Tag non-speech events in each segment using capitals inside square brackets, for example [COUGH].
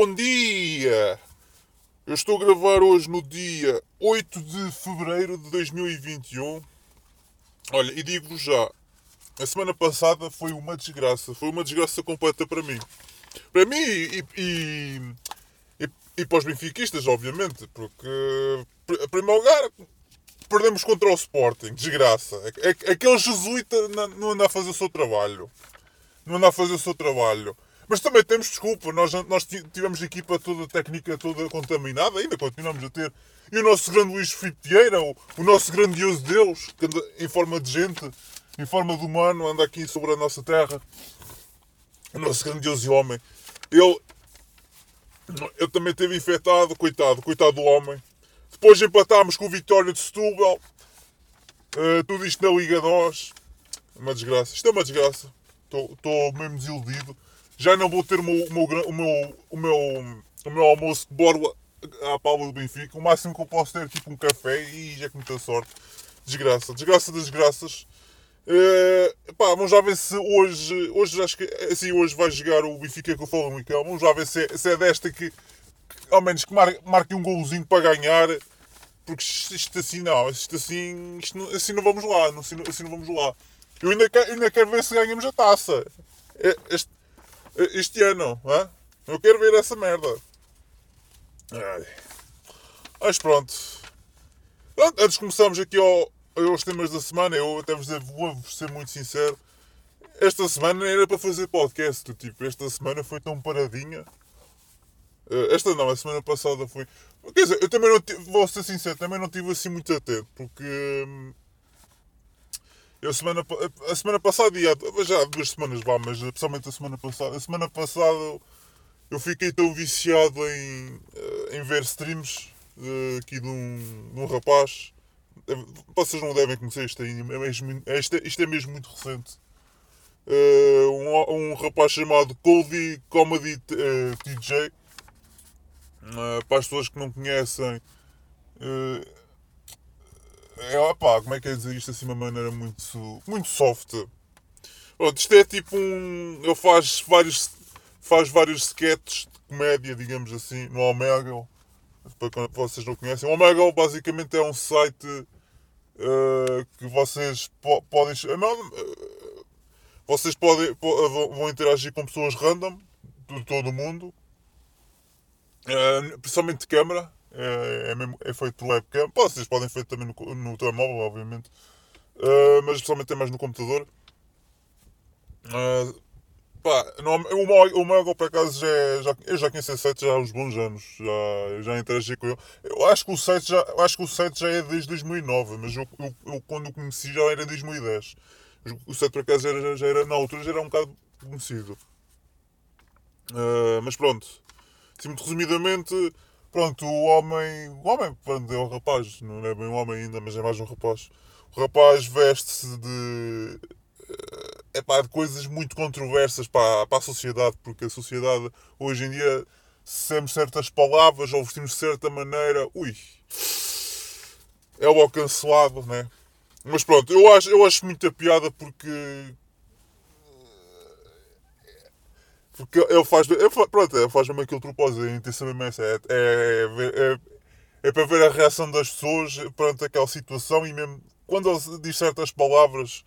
Bom dia! Eu estou a gravar hoje no dia 8 de fevereiro de 2021. Olha, e digo-vos já, a semana passada foi uma desgraça. Foi uma desgraça completa para mim. Para mim e, e, e, e para os benfiquistas, obviamente, porque, em primeiro lugar, perdemos contra o Sporting. Desgraça. Aquele jesuíta não anda a fazer o seu trabalho. Não anda a fazer o seu trabalho. Mas também temos desculpa, nós, nós tivemos a equipa toda, a técnica toda contaminada, ainda continuamos a ter. E o nosso grande Luís Filipe o, o nosso grandioso Deus, que anda em forma de gente, em forma de humano, anda aqui sobre a nossa terra. O nosso grandioso homem. Ele, ele também teve infectado, coitado, coitado do homem. Depois empatámos com o Vitória de Setúbal. Uh, tudo isto na Liga 2. Uma desgraça. Isto é uma desgraça. Estou mesmo desiludido já não vou ter o meu, o meu, o meu, o meu, o meu almoço de borla à palma do Benfica. O máximo que eu posso ter é tipo um café e já com muita sorte. Desgraça, desgraça das desgraças. Uh, pá, vamos já ver se hoje, hoje acho que assim, hoje vai jogar o Benfica com o Famalicão. Vamos já ver se é, se é desta que, que, ao menos que marque, marque um golzinho para ganhar. Porque isto assim não, isto assim, isto não, assim não vamos lá, assim, assim não vamos lá. Eu ainda quero, ainda quero ver se ganhamos a taça. Este, este ano, hein? eu quero ver essa merda. Ai. Mas pronto. pronto antes de começarmos aqui ao, aos temas da semana, eu até vos vou ser muito sincero. Esta semana era para fazer podcast, tipo, esta semana foi tão paradinha. Eh, esta não, a semana passada foi. Quer dizer, eu também não tive, vou ser sincero, também não tive assim muito atento, porque hum, eu semana, a semana passada, ia, já há duas semanas vá, mas especialmente a semana passada, a semana passada eu fiquei tão viciado em, eh, em ver streams uh, aqui de um, de um rapaz. Vocês não devem conhecer isto ainda, é mesmo, é, isto, é, isto é mesmo muito recente. Uh, um, um rapaz chamado Cody Comedy TJ. para as pessoas que não conhecem, é, opá, como é que é dizer isto assim de uma maneira muito, muito soft? Pronto, isto é tipo um. Ele faz vários, faz vários sketches de comédia, digamos assim, no Omega. Para vocês não conhecem. O Omega basicamente é um site uh, que vocês po podem. Não, uh, vocês podem, vão interagir com pessoas random de todo o mundo, uh, principalmente de câmara é, é, mesmo, é feito por webcam. Vocês podem fazer também no, no telemóvel, obviamente. Uh, mas especialmente é mais no computador. Uh, pá, no, o, Mago por acaso já, já eu já conheci o site já há uns bons anos. Já, já interagi com ele. Eu acho que o site já, acho que o site já é desde 2009, mas eu, eu, eu quando o conheci já era 2010. O site por acaso era, já era, na altura já era um bocado conhecido. Uh, mas pronto. Assim, muito resumidamente Pronto, o homem. O homem, pronto, é um rapaz, não é bem um homem ainda, mas é mais um rapaz. O rapaz veste-se de. É pá, de coisas muito controversas para, para a sociedade, porque a sociedade hoje em dia, se temos certas palavras ou vestimos de certa maneira, ui, é o cancelado, né? Mas pronto, eu acho, eu acho muita piada porque porque ele faz. Ele, pronto, ele faz mesmo aquilo de propósito, a intenção mesmo é. É, é, é, é, para ver a reação das pessoas perante aquela situação e mesmo quando ele diz certas palavras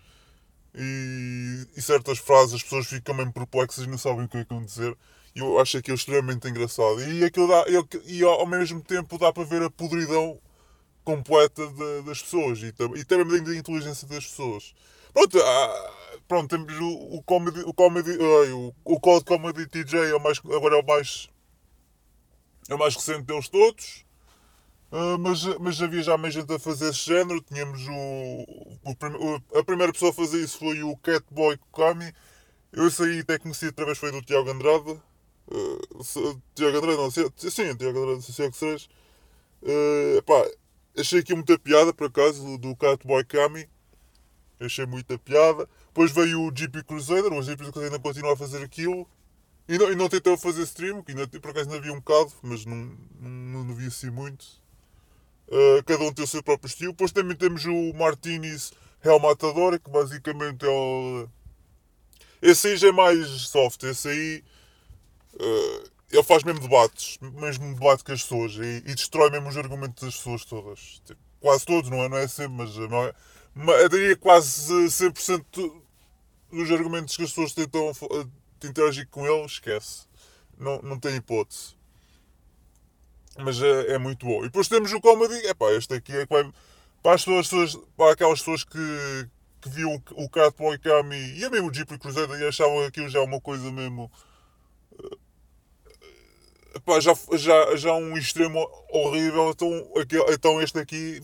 e, e certas frases, as pessoas ficam mesmo perplexas e não sabem o que é que vão dizer. E eu acho aquilo extremamente engraçado. E, aquilo dá, e ao mesmo tempo dá para ver a podridão completa de, das pessoas e, e também da inteligência das pessoas. Pronto, pronto, temos o, o comedy, o comedy, o, o Code Comedy TJ é o mais, agora é o mais, é o mais recente deles todos. Uh, mas, mas havia já mais gente a fazer esse género. Tínhamos o, o, a primeira pessoa a fazer isso foi o Catboy Kami. Eu isso aí até conheci através foi do Tiago Andrade. Uh, Tiago Andrade, não, sim, Tiago Andrade, se é que seja. Uh, pá, achei aqui muita piada por acaso do Catboy Kami. Achei muita piada. Depois veio o GP Crusader, o GP Crusader ainda continua a fazer aquilo. E não, e não tentou fazer stream, que ainda, por acaso ainda havia um bocado, mas não, não, não vi assim muito. Uh, cada um tem o seu próprio estilo. Depois também temos o Martinez Real Matador, que basicamente é o. Esse aí já é mais soft. Esse aí. Uh, ele faz mesmo debates, mesmo debate com as pessoas e, e destrói mesmo os argumentos das pessoas todas. Tipo, quase todos, não é? Não é sempre, mas não é, eu diria quase 100% dos argumentos que as pessoas tentam interagir com ele, esquece. Não, não tem hipótese. Mas é, é muito bom. E depois temos o comedy. Epá, este aqui é que vai. Para, as pessoas, para aquelas pessoas que, que viam o Catboy Kami e a mesmo o Jeep Cruzeiro e achavam aquilo já uma coisa mesmo. Eh, epá, já, já, já um extremo horrível. Então, aqui, então este aqui.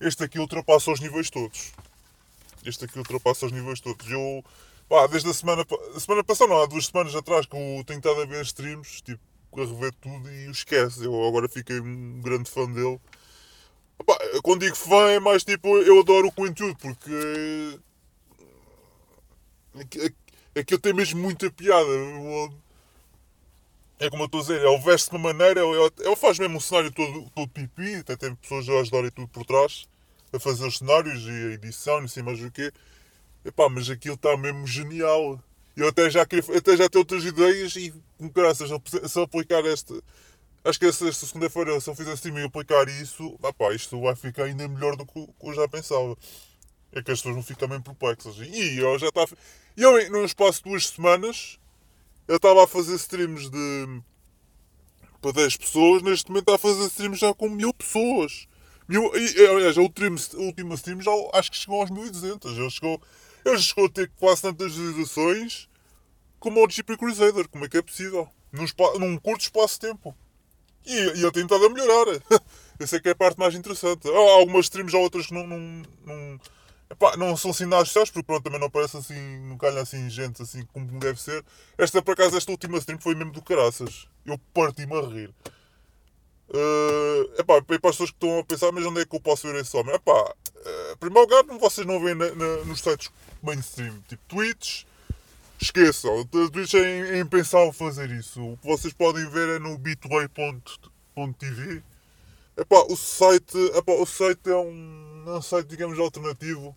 Este aqui ultrapassa os níveis todos. Este aqui ultrapassa os níveis todos. Eu. Pá, desde a semana, a semana passada, não, há duas semanas atrás, que eu tenho estado a ver streams, tipo, a rever tudo e o esquece. Eu agora fiquei um grande fã dele. Opa, quando digo fã é mais tipo, eu adoro o conteúdo, porque aquilo tem mesmo muita piada. É como eu estou a dizer, ele veste de uma maneira, ele, ele faz mesmo um cenário todo, todo pipi, até tem pessoas a ajudarem tudo por trás, a fazer os cenários e a edição, não sei mais o quê. Epá, mas aquilo está mesmo genial. Eu até já, queria, até já tenho outras ideias e, com graças, se eu aplicar esta. Acho que esta, esta segunda-feira, se eu fizer streaming e aplicar isso, pá, isto vai ficar ainda melhor do que eu já pensava. É que as pessoas não ficam bem perplexas. E eu já estava. Eu, num espaço de duas semanas, eu estava a fazer streams de. para 10 pessoas, neste momento está a fazer streams já com mil pessoas. Mil, e, aliás, a última, a última stream já acho que chegou aos 1200. Ele chegou ele chegou a ter quase tantas visualizações como o GP Crusader. Como é que é possível? Num, num curto espaço de tempo. E, e ele estado a melhorar. [LAUGHS] Essa é que é a parte mais interessante. Há algumas streams, há outras que não, não, não, epá, não são sinais sociais, porque pronto, também não parece assim, não calha assim gente assim como deve ser. Esta, por acaso, esta última stream foi mesmo do caraças. Eu parti-me a rir. Uh, epá, para as pessoas que estão a pensar, mas onde é que eu posso ver esse homem? Epá, uh, primeiro lugar, vocês não veem na, na, nos sites mainstream, tipo tweets, esqueçam, Twitch é, é impensável fazer isso. O que vocês podem ver é no bitway.tv. Epá, o site, epá, o site é um, é um site, digamos, alternativo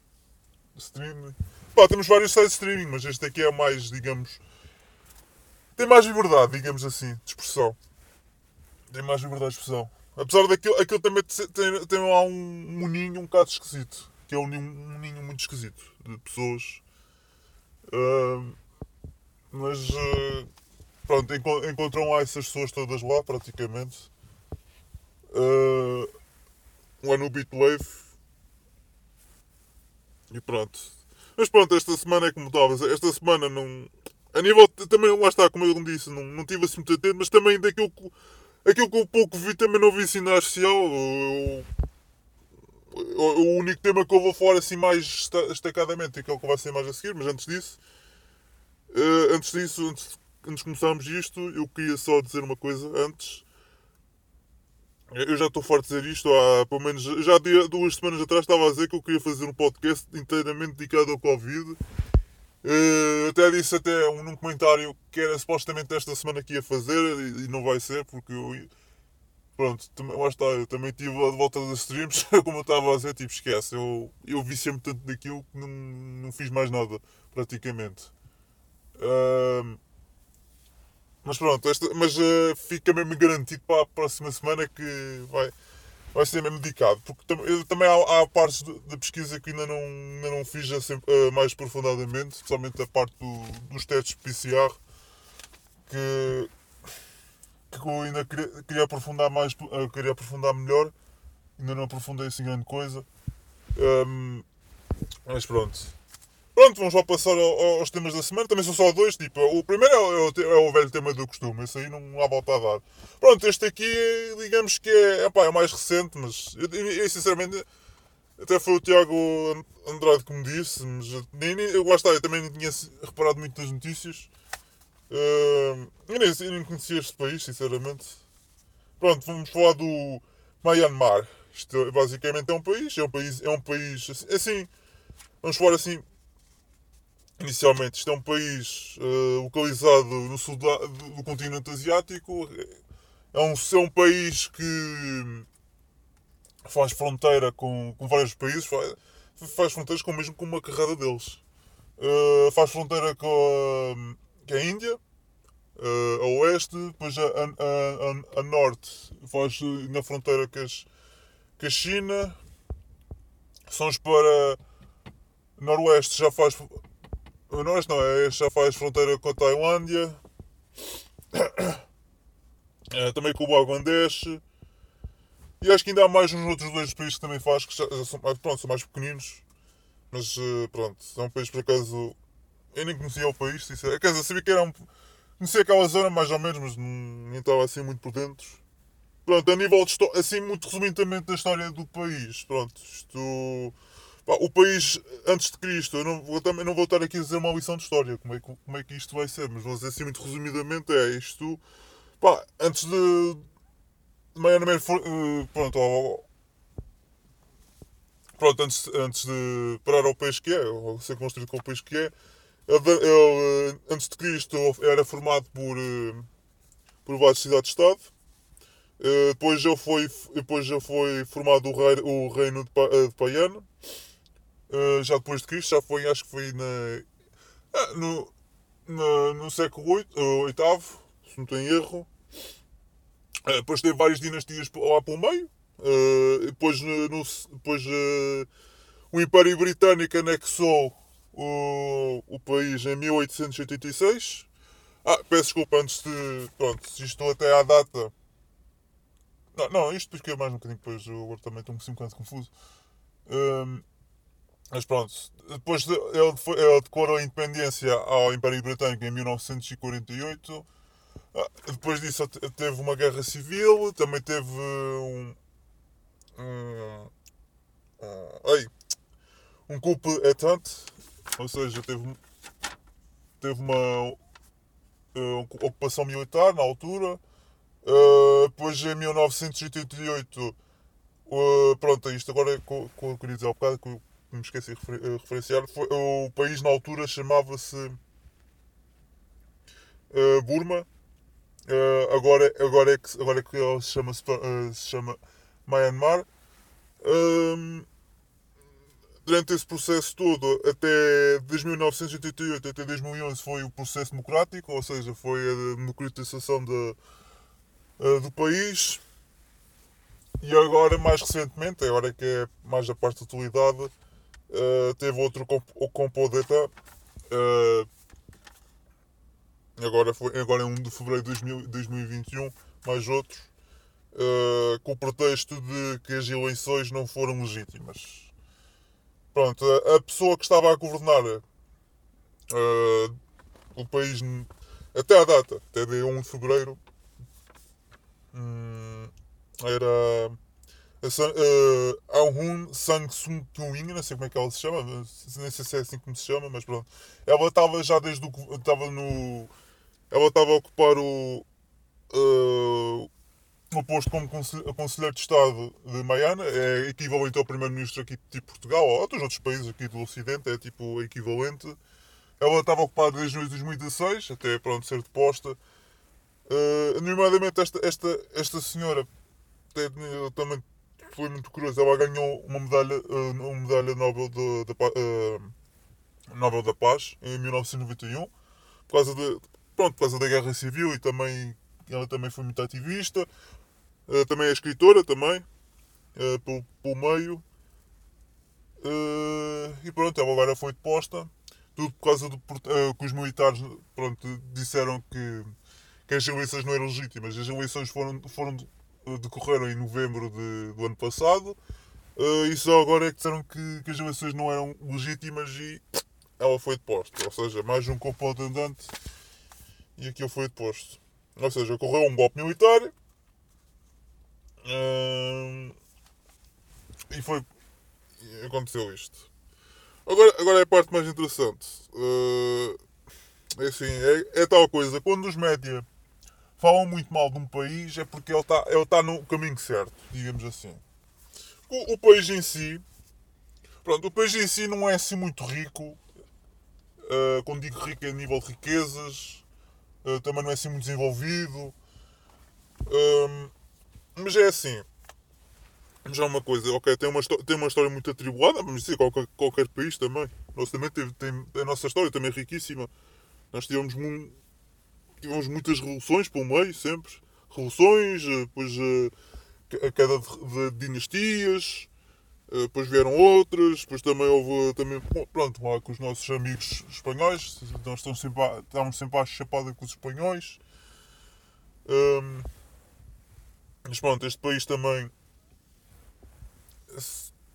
de streaming. Epá, temos vários sites de streaming, mas este aqui é mais, digamos, tem mais liberdade, digamos assim, de expressão tem mais liberdade de expressão. Apesar daquilo, aquilo também tem, tem lá um, um ninho um bocado esquisito. Que é um um ninho muito esquisito de pessoas. Uh, mas uh, pronto, encontram lá essas pessoas todas lá praticamente. Uh, lá no Beatwave. E pronto. Mas pronto, esta semana é como estava. Esta semana não. A nível. Também, lá está, como eu disse, não, não tive assim muito atento, mas também daquilo que Aquilo que eu pouco vi também não vi sinal social. O, único tema que eu vou falar assim mais destacadamente é aquele que vai ser mais a seguir, mas antes disso, uh, antes disso, antes, antes de começarmos isto, eu queria só dizer uma coisa antes. Eu já estou forte a dizer isto há pelo menos já duas semanas atrás estava a dizer que eu queria fazer um podcast inteiramente dedicado ao Covid Uh, até disse até um, num comentário que era supostamente esta semana que ia fazer e, e não vai ser porque eu pronto, lá está, eu também tive a volta das streams, [LAUGHS] como eu estava a dizer, tipo, esquece, eu, eu vi sempre tanto daquilo que não, não fiz mais nada, praticamente. Mas pronto, esta, mas uh, fica mesmo garantido para a próxima semana que vai, vai ser mesmo dedicado. Porque também há, há partes da pesquisa que ainda não, ainda não fiz assim, uh, mais profundamente, especialmente a parte do, dos testes PCR, que, que eu ainda queria, queria aprofundar mais, uh, queria aprofundar melhor, ainda não aprofundei assim grande coisa. Um, mas pronto. Pronto, vamos lá passar aos temas da semana. Também são só dois. Tipo, o primeiro é o, é o velho tema do costume. Esse aí não há volta a dar. Pronto, este aqui, digamos que é, epá, é mais recente, mas eu, eu, sinceramente até foi o Tiago Andrade que me disse, mas nem, nem, eu, lá está, eu também não tinha reparado muito nas notícias. Uh, eu, nem, eu nem conhecia este país, sinceramente. Pronto, vamos falar do Myanmar. Isto basicamente é um país, é um país, é um país assim, assim vamos falar assim, Inicialmente, isto é um país uh, localizado no sul do, do, continente asiático. É um, é um país que faz fronteira com, com vários países, faz, faz fronteiras com mesmo com uma carrada deles. Uh, faz fronteira com a, com a Índia, uh, a oeste, depois a, a, a, a, norte faz na fronteira com, as, com a China, sons para noroeste já faz. Noroeste não, é, já faz fronteira com a Tailândia, [COUGHS] é, também com o Bangladesh. E acho que ainda há mais uns outros dois países que também faz, que já, já são, pronto, são mais pequeninos. Mas uh, pronto, é um país por acaso. Eu nem conhecia o país, sincero. Quer dizer, sabia que era um. Conhecia aquela zona mais ou menos, mas nem estava assim muito por dentro. Pronto, a nível de assim, muito resumidamente da história do país. Pronto, isto. O país antes de Cristo, eu não vou, também não vou estar aqui a dizer uma lição de história, como é, que, como é que isto vai ser, mas vou dizer assim muito resumidamente: é isto. Pá, antes de Maior for, uh, pronto, ao, pronto, antes, antes de parar ao país que é, ou ser construído com o país que é, ele, ele, eh, antes de Cristo era formado por, uh, por várias cidades-estado. Depois já foi, depois já foi formado o, rei, o reino de, de Paiano. Uh, já depois de Cristo, já foi, acho que foi na, ah, no, no, século VIII, se não estou em erro. Uh, depois teve várias dinastias lá pelo meio. Uh, depois no, depois o Império Britânico anexou o, o país em 1886. Ah, peço desculpa antes de. Pronto, isto até à data. Não, não isto porque é mais um bocadinho depois. Eu agora também estou um bocado confuso. Um, mas pronto, depois de, ele, ele declarou a independência ao Império Britânico em 1948 ah, depois disso teve uma guerra civil, também teve um. um, um um coup etante, ou seja, teve, teve uma uh, ocupação militar na altura. Uh, depois em 1988, uh, pronto, isto agora é que eu queria dizer há bocado, me esqueci de uh, referenciar, foi, o país na altura chamava-se uh, Burma Uh, agora, agora, é que, agora é que ele se chama, uh, se chama Myanmar. Um, durante esse processo todo, até desde 1988 até 2011, foi o processo democrático, ou seja, foi a democratização de, do país. E agora, mais recentemente, agora que é mais a parte da atualidade, teve outro comp o Compo d'État, agora, foi, agora é 1 de fevereiro de 2021, mais outros, uh, com o pretexto de que as eleições não foram legítimas. Pronto, a, a pessoa que estava a governar uh, o país até à data, até dia 1 de fevereiro, um, era uh, Aung San Suu Kyi, não sei como é que ela se chama, nem sei se é assim como se chama, mas pronto. Ela estava já desde o. estava no ela estava a ocupar o, uh, o posto como Conselheiro de Estado de Maiana, é equivalente ao Primeiro-Ministro aqui de Portugal ou dos outros países aqui do Ocidente, é tipo equivalente. Ela estava ocupada desde 2016, até pronto, ser deposta. Uh, nomeadamente esta, esta, esta senhora também foi muito curiosa, ela ganhou uma medalha, uh, uma medalha Nobel, de, de, uh, Nobel da Paz em 1991 por causa de, pronto, por causa da guerra civil e também ela também foi muito ativista. Uh, também é escritora também, pelo, pelo meio. E pronto, ela agora foi deposta. Tudo por causa do que os militares pronto, disseram que, que as eleições não eram legítimas. As eleições foram, foram decorreram em novembro de, do ano passado. e só agora é que disseram que, que as eleições não eram legítimas e ela foi deposta. Ou seja, mais um complô andante e aquilo foi deposto. Ou seja, ocorreu um golpe militar hum, e foi. E aconteceu isto. Agora, agora é a parte mais interessante. Uh, é assim, é, é, tal coisa. Quando os média falam muito mal de um país é porque ele está ele tá no caminho certo, digamos assim. O, o, país em si. Pronto, o país em si não é assim muito rico. Uh, quando digo rico é a nível de riquezas, uh, também não é assim muito desenvolvido. Um, mas é assim. Já é uma coisa, ok, tem uma, tem uma história muito atribulada, vamos dizer, qualquer, qualquer país também. Nós também teve, tem, a nossa história também é riquíssima. Nós tivemos, tivemos muitas revoluções pelo meio, sempre. Revoluções, depois a queda de, dinastias, depois vieram outras, depois também houve também, pronto, lá com os nossos amigos espanhóis, nós estamos sempre a, sempre à chapada com os espanhóis. Um, mas pronto, este país também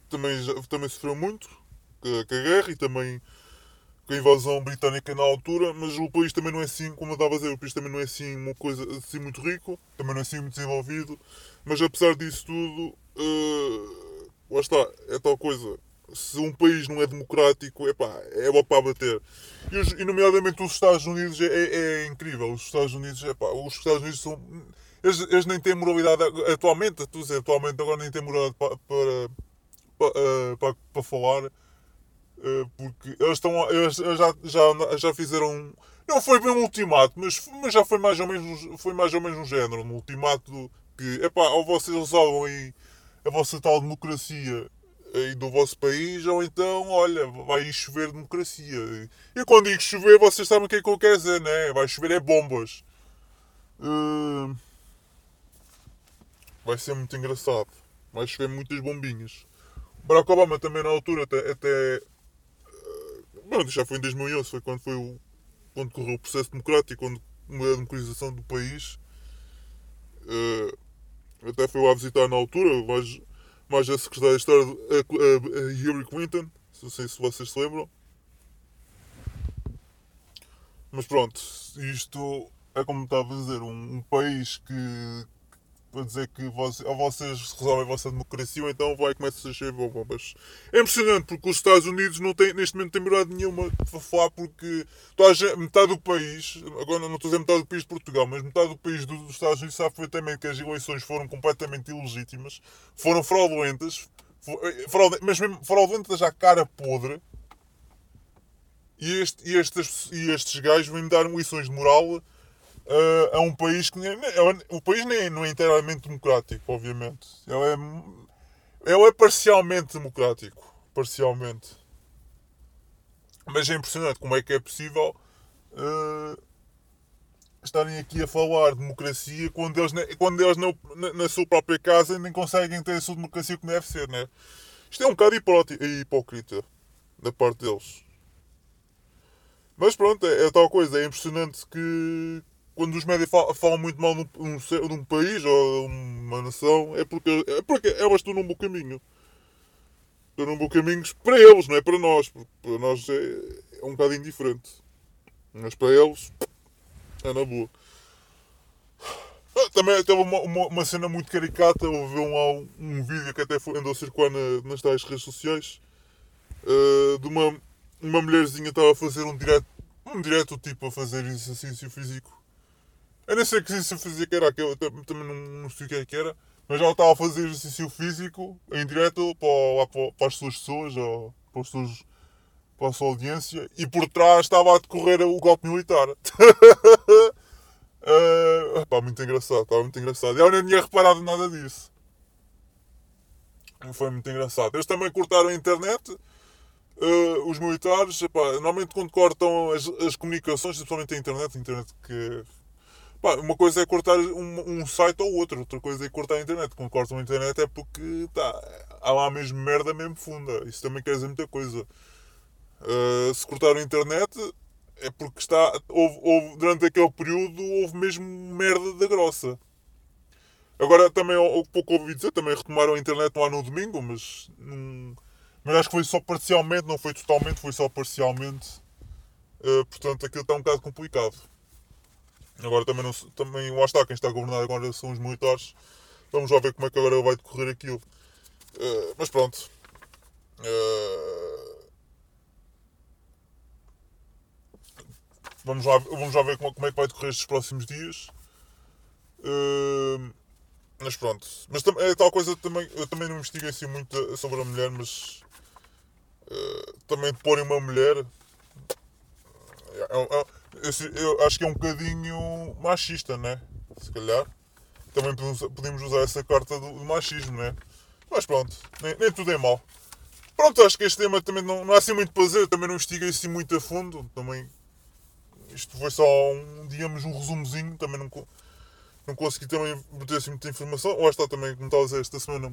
também, também sofreu muito com a guerra e também com a invasão britânica na altura, mas o país também não é assim, como eu estava a dizer, o país também não é assim uma coisa assim muito rico, também não é assim muito desenvolvido, mas apesar disso tudo, uh, lá está, é tal coisa. Se um país não é democrático, epá, é bom para bater. E, e nomeadamente os Estados Unidos é, é, é, incrível. Os Estados Unidos, epá, os Estados Unidos são. Eles, eles nem têm moralidade atualmente, tu dizer, atualmente agora nem têm moralidade para, para, para, para, para falar eh, porque eles estão eles já, já, já fizeram não foi bem um ultimato mas, mas já foi mais ou menos foi mais ou menos um género um ultimato que epá, ou vocês resolvam aí a vossa tal democracia aí do vosso país ou então olha vai chover democracia. E quando digo chover vocês sabem o que é que eu quero dizer né? Vai chover é bombas. Uh, vai ser muito engraçado. Vai chover muitas bombinhas. Barack Obama também na altura até, até Bom, já foi em 2011, foi quando foi o, quando correu o processo democrático, quando a democratização do país. Uh, até foi lá visitar na altura, mais, mais a secretária de Estado, a, a, a Hillary Clinton, não sei se vocês se lembram. Mas pronto, isto é como estava a dizer, um, um país que, para dizer que vocês, ou vocês resolvem a vossa democracia ou então vai começar a ser bombas. É impressionante porque os Estados Unidos não têm, neste momento não têm nenhuma para falar porque metade do país, agora não estou a dizer metade do país de Portugal, mas metade do país dos Estados Unidos sabe perfeitamente que as eleições foram completamente ilegítimas, foram fraudulentas, fraudulentas mas mesmo fraudulentas à cara podre. E, este, e, estes, e estes gajos vêm-me dar lições de moral uh, a um país que nem, o país nem, não é inteiramente democrático, obviamente. Ele é, ele é parcialmente democrático. Parcialmente. Mas é impressionante como é que é possível uh, estarem aqui a falar de democracia quando eles, quando eles na, na, na, sua própria casa nem conseguem ter a sua democracia como deve ser, né? Isto é um bocado hipócrita da parte deles. Mas pronto, é, é tal coisa. É impressionante que, quando os médias falam, muito mal num, num, país ou uma nação, é porque, é porque elas estão num bom caminho. Estão num bom caminho para eles, não é para nós. Para nós é, é um bocado indiferente. Mas para eles, é na boa. Ah, também teve uma, uma, uma, cena muito caricata. Houve um, um vídeo que até foi, andou a circular na, nas tais redes sociais uh, de uma, uma mulherzinha estava a fazer um direto, um direto tipo a fazer exercício físico eu nem sei que exercício físico era aquele, também não, não sei o que é que era, mas ela estava a fazer exercício físico em direto para, para, para as suas pessoas, ou para, seus, para a sua audiência, e por trás estava a decorrer o golpe militar. uh, [LAUGHS] pá, muito engraçado, estava muito engraçado. Eu nem tinha reparado nada disso. Foi muito engraçado. Eles também cortaram a internet. Uh, os militares, epá, normalmente quando cortam as, as comunicações, principalmente a internet, a internet que Pá, uma coisa é cortar um, um, site ou outro, outra coisa é cortar a internet. Quando cortam a internet é porque tá, há lá mesmo merda mesmo funda. Isso também quer dizer muita coisa. Uh, se cortaram a internet é porque está, houve, houve, durante aquele período houve mesmo merda da grossa. Agora também, o pouco ouvi dizer, também retomaram a internet lá no domingo, mas, mas acho que foi só parcialmente, não foi totalmente, foi só parcialmente. Uh, portanto, aquilo está um bocado complicado. Agora também, não, também lá está, quem está a governar agora são os militares. Vamos lá ver como é que agora vai decorrer aquilo. Uh, mas pronto. Uh, vamos, lá, vamos lá ver como, como, é que vai decorrer estes próximos dias. Uh, mas pronto. Mas é tal coisa também. Eu também não investiguei assim muito sobre a mulher, mas também porem uma mulher. É, é, eu acho que é um bocadinho machista, né? Se calhar. Também podemos usar essa carta do, machismo, né? Mas pronto, nem, nem, tudo é mau. Pronto, acho que este tema também não, não há assim muito para dizer, também não investiguei assim muito a fundo. Também isto foi só um, digamos, um resumozinho, também não, não consegui também meter assim muita informação. Ou está também, como estava a dizer, esta semana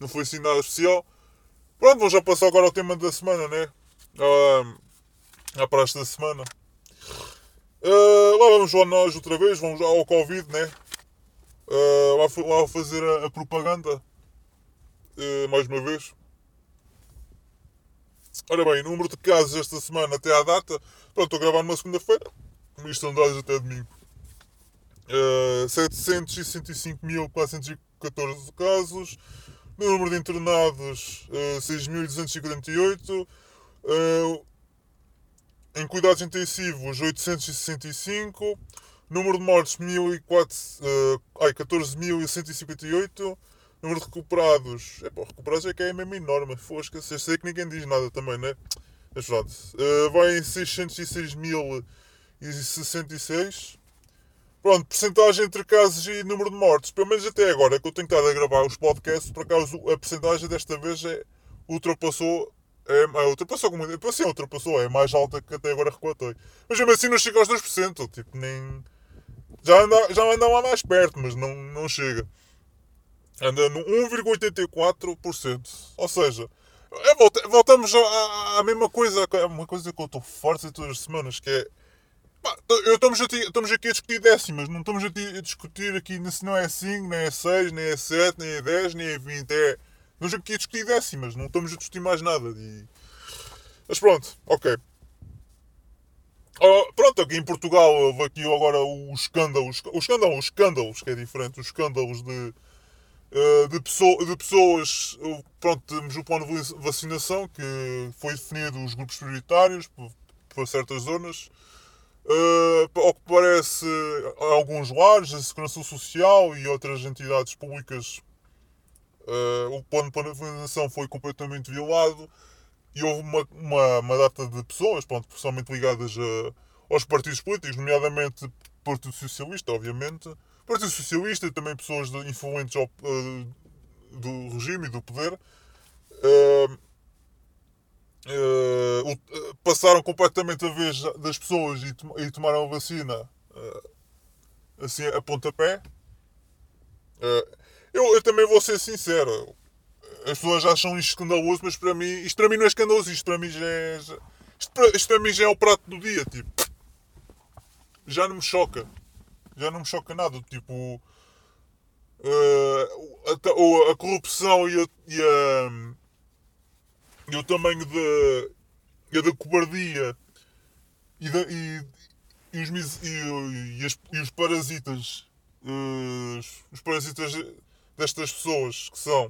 não foi assim nada especial. Pronto, vou já passar agora ao tema da semana, né? À praxe da semana. Lá vamos lá nós outra vez, vamos ao Covid, né? Uh, lá, lá fazer a, a propaganda. Uh, mais uma vez. Ora bem, número de casos esta semana até à data. Pronto, estou a gravar numa segunda-feira. Isto são dados até domingo. Uh, 765.414 casos. Número de internados, uh, 6.248. Uh, em cuidados intensivos, 865. Número de mortes, 14.158. Número de recuperados. É pá, recuperados é que é mesmo enorme. Fosca, sei que ninguém diz nada também, né? Mas pronto. Uh, vai em 606.066. Pronto, porcentagem entre casos e número de mortes. Pelo menos até agora, que eu tenho estado a gravar os podcasts, por acaso a porcentagem desta vez é, ultrapassou. É, é, ultrapassou como. Assim, ultrapassou, é mais alta que até agora recuatei. Mas mesmo assim não chega aos 2%. Tipo, nem. Já anda, já anda lá mais perto, mas não, não chega anda no 1,84%. Ou seja, é, voltamos à, mesma coisa, é uma coisa que eu estou forte todas as semanas, que é. Eu, estamos, aqui, estamos aqui a discutir décimas, não estamos a, discutir aqui se não é 5, nem é 6, nem é 7, nem é 10, nem é 20. É, estamos aqui a discutir décimas, não estamos a discutir mais nada. Mas pronto, ok. Uh, pronto, aqui em Portugal houve aqui agora os escândalos, os escândalos, os escândalos, que é diferente, os escândalos de eh, de, pessoa, de pessoas. Pronto, temos o plano de vacinação que foi definido os grupos prioritários para certas zonas. Uh, ao que parece, alguns lares, a Segurança Social e outras entidades públicas, uh, o plano de vacinação foi completamente violado e houve uma, uma, uma data de pessoas, pronto, principalmente ligadas a, aos partidos políticos, nomeadamente Partido Socialista, obviamente, Partido Socialista e também pessoas influentes ao, uh, do regime e do poder uh, uh, passaram completamente a vez das pessoas e, tom e tomaram a vacina assim a pontapé. Eu, eu, também vou ser sincero. As pessoas acham isto escandaloso, mas para mim, isto para mim não é escandaloso, isto para mim já é. Isto para, isto para mim já é o prato do dia, tipo. Já não me choca já não me choca nada. Tipo, uh, a, a, corrupção e, a, e, a, e o tamanho da, da cobardia e, da, e, e, os, e, e, e os parasitas, uh, os parasitas destas pessoas que são,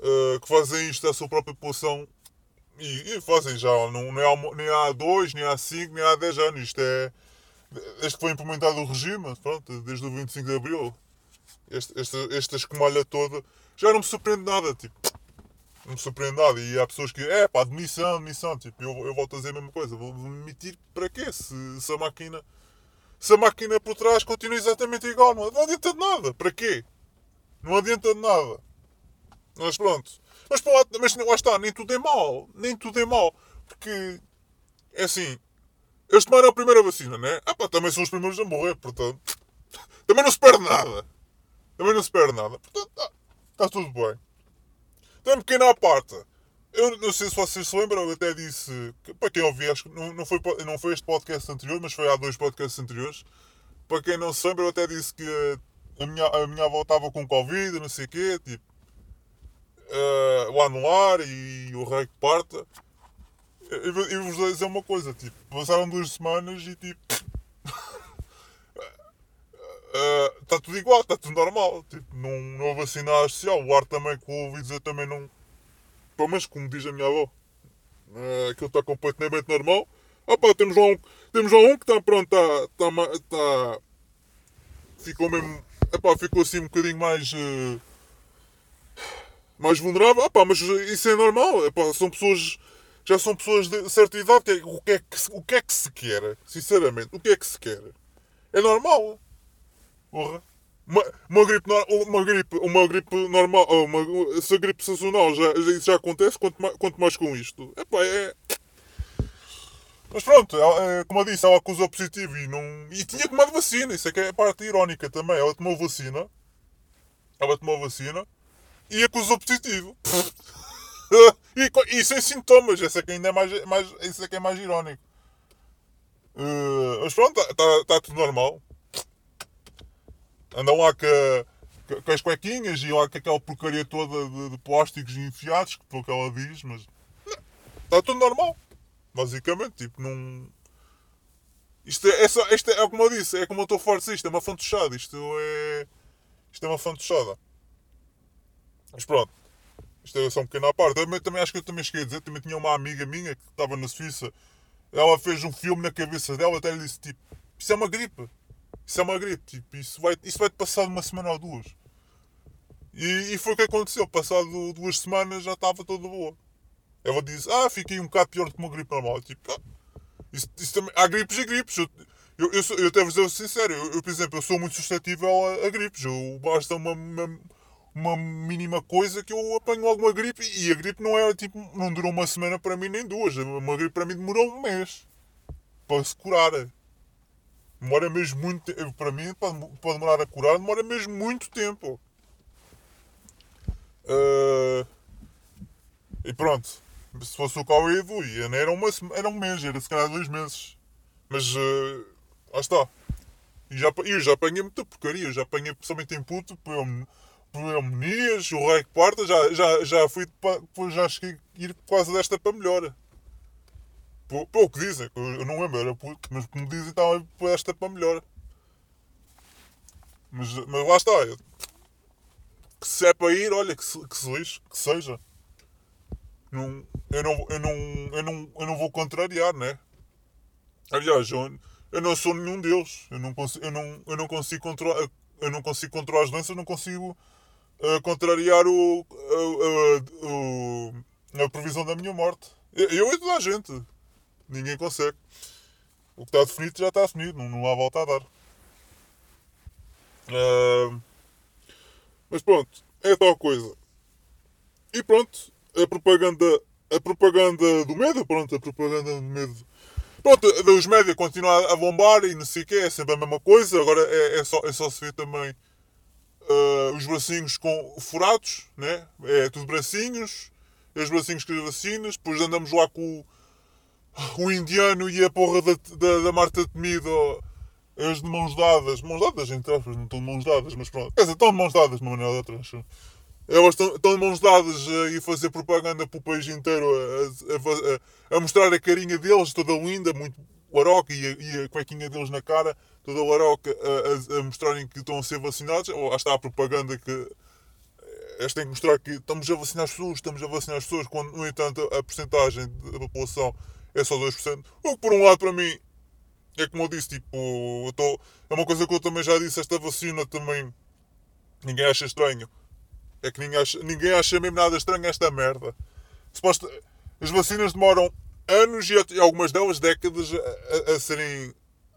uh, que fazem isto à sua própria população e, e, fazem já, não, nem, há, nem há dois, nem há cinco, nem há dez anos. Isto é desde que foi implementado o regime, pronto, desde o 25 de Abril, este, esta, esta escumalha toda, já não me surpreende nada, tipo, não me surpreende nada. E há pessoas que, é pá, demissão, demissão, tipo, eu, eu volto a dizer a mesma coisa, vou demitir para quê? Se, se a máquina, se a máquina por trás continua exatamente igual, não, não adianta de nada, para quê? Não adianta de nada. Mas pronto. Mas, mas lá está, nem tudo é mal, nem tudo é mal, porque, é assim, eles tomaram a primeira vacina, né? Ah pá, também são os primeiros a morrer, portanto. Também não se perde nada. Também não se perde nada. Portanto, está tá tudo bem. Também pequena à parte. Eu não sei se vocês se lembram, eu até disse. Que, para quem ouviu, acho que não, não, foi, não foi este podcast anterior, mas foi há dois podcasts anteriores. Para quem não se lembra, eu até disse que a minha, a minha avó estava com Covid, não sei o quê, tipo. Uh, lá no lar e o rei que parta. Eu, eu vos vou dizer uma coisa, tipo, passaram duas semanas e tipo. [LAUGHS] Está uh, tudo igual, está tudo normal. Tipo, não, não houve assim nada especial. O ar também, que ouvi dizer, também não. Pelo menos como diz a minha avó, uh, aquilo está completamente normal. Pá, temos lá um, temos lá um que está pronto, está. está, está ficou mesmo. Epá, ficou assim um bocadinho mais. Uh, mais vulnerável. Ah pá, mas isso é normal. Epá, são pessoas já são pessoas de certa idade. É o que é que, o que, é que se quer? Sinceramente, o que é que se quer? É normal. Porra. Uma, uma, gripe, uma, gripe, uma gripe normal, uma, se a gripe sazonal já, já, já acontece, quanto mais, quanto mais com isto. Epá, é. Mas pronto, ela, como eu disse, ela acusou positivo e não. E tinha tomado vacina, isso é que é a parte irónica também. Ela tomou vacina. Ela tomou vacina e acusou positivo. [LAUGHS] e, e, sem sintomas, isso é que ainda é mais, mais, é que é mais irónico. Uh, mas pronto, está tá, tudo normal. Andam lá com, com as cuequinhas e lá com aquela porcaria toda de, de plásticos enfiados, que ela diz, mas está tudo normal. Basicamente, tipo, não. Isto é, é, só, isto é, é como eu disse, é como eu estou forte, isto é uma fantochada, isto é. Isto é uma fantochada. Mas pronto. Isto é só um pequeno à parte. Também acho que eu também cheguei a dizer, também tinha uma amiga minha que estava na Suíça. Ela fez um filme na cabeça dela, até lhe disse tipo, isso é uma gripe. Isso é uma gripe, tipo, isso vai, isso vai te passar de uma semana ou duas. E, e foi o que aconteceu. Passado duas semanas já estava toda boa. Ela disse, ah, fiquei um bocado pior do que uma gripe normal. Tipo, ah, isso, isso também, há gripes e gripes. Eu, eu, eu, eu até vos dizer sincero, eu, eu, por exemplo, eu sou muito suscetível a, a gripes. Eu, basta uma, uma, uma, mínima coisa que eu apanho alguma gripe e a gripe não é tipo, não durou uma semana para mim nem duas. Uma gripe para mim demorou um mês para se curar. Demora mesmo muito tempo. Para mim, para, para demorar a curar, demora mesmo muito tempo. Uh, e pronto. Se fosse o Covid, era, uma, era um mês, era se calhar dois meses. Mas uh, lá está. E já, eu já apanhei muita porcaria, eu já apanhei principalmente em puto, pneumonias, o rei porta, já, já, já fui já cheguei a ir causa desta para melhor. Pelo que dizem, eu não lembro, era puto, mas como dizem, estava por esta para melhor. Mas, mas lá está. Que se é para ir, olha, que se, que se lixe, que seja. Não, eu, não, eu, não, eu, não, eu não vou contrariar, né? Aliás, eu, eu não sou nenhum deles. Eu não consigo, eu não, eu não consigo controlar. Eu não consigo controlar as doenças, eu não consigo uh, contrariar o, uh, uh, a previsão da minha morte. Eu, e toda a gente. Ninguém consegue. O que está definido já está definido, não, não há volta a dar. Mas pronto, é tal coisa. E pronto, a propaganda, a propaganda do medo, pronto, a propaganda do medo. Pronto, os média continuam a bombar e não sei o que, é sempre a mesma coisa. Agora é, é, só, é só se ver também uh, os bracinhos com furados, né? É tudo bracinhos, é os bracinhos com as vacinas. Depois andamos lá com o, o indiano e a porra da, da, da Marta Temido, as de mãos dadas. Mãos dadas, entre aspas, não estão de mãos dadas, mas pronto. Quer dizer, estão de mãos dadas de uma maneira ou outra. Elas estão, estão de mãos dadas a fazer propaganda para o país inteiro, a, a, a, mostrar a carinha deles, toda linda, muito laroca, e a, e a cuequinha deles na cara, toda laroca, a, a, mostrarem que estão a ser vacinados. Ou está a propaganda que eh, eles têm que mostrar que estamos a vacinar as pessoas, estamos a vacinar as pessoas, quando, no entanto, a porcentagem da população é só 2%. O que, por um lado, para mim, é como eu disse, tipo, eu tô, é uma coisa que eu também já disse, esta vacina também ninguém acha estranho é que ninguém acha, ninguém acha mesmo nada estranho esta merda. Suposto, as vacinas demoram anos e algumas delas décadas a, a, serem,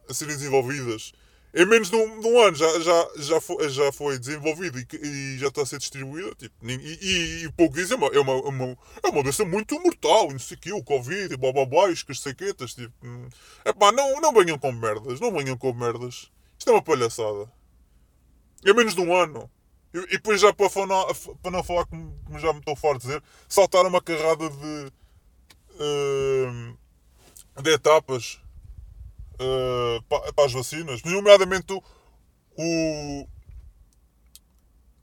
a serem desenvolvidas. Em menos de um, de um, ano já, já, já, foi, já foi desenvolvido e, e já está a ser distribuída. Tipo, e, e, e pouco dizem, é uma, é, uma, é uma doença muito mortal, não sei o que, o Covid, e blá blá blá, saquetas. Tipo, é pá, não, não venham com merdas, não venham com merdas. Isto é uma palhaçada. Em menos de um ano. E, e depois já para, falar, para não falar como, como, já me estou forte a dizer, saltaram uma carrada de, uh, de etapas uh, para, para, as vacinas, nomeadamente o, o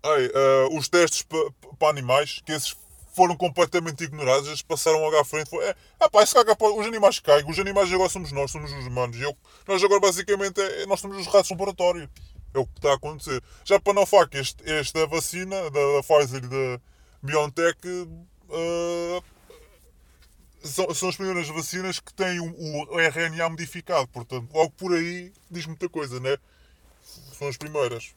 ai, uh, os testes para, para animais, que esses foram completamente ignorados, eles passaram logo à frente. Foi, é, ah, pá, caga, os animais caem, os animais agora somos nós, somos os humanos. Eu, nós agora basicamente é, nós somos os ratos de laboratório. É o que está a acontecer. Já para não falar que este, esta vacina da, da Pfizer e da BioNTech uh, são, são as primeiras vacinas que têm o, o RNA modificado. Portanto, logo por aí diz muita coisa, né? São as primeiras.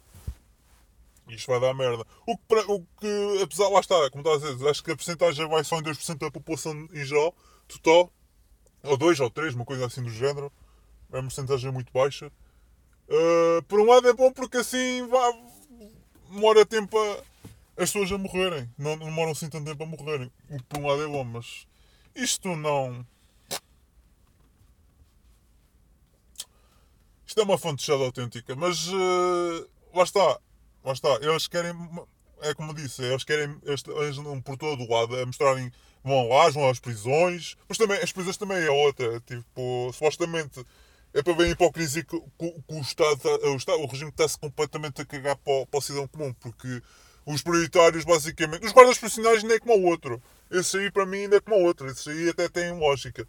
Isto vai dar merda. O que, o que apesar, lá está, como estava a dizer, acho que a porcentagem vai só em 2% da população em geral, total, ou 2 ou 3, uma coisa assim do género. É uma porcentagem muito baixa. Uh, por um lado é bom porque assim vá, demora tempo a, as pessoas a morrerem. Não, demoram assim tanto tempo a morrerem. O que por um lado é bom, mas isto não. Isto é uma fonte autêntica, mas uh, lá está. Lá está. Eles querem. É como disse, eles querem. Eles andam por todo o lado a mostrarem. Vão lá, vão às prisões. Mas também, as prisões também é outra. Tipo, supostamente é para ver a hipocrisia que, que, que o, Estado, o, Estado, o regime está-se completamente a cagar para o, para o cidadão comum. Porque os prioritários, basicamente. Os guardas profissionais nem é como o outro. Esse aí, para mim, ainda é como o outro. Esse aí até tem lógica.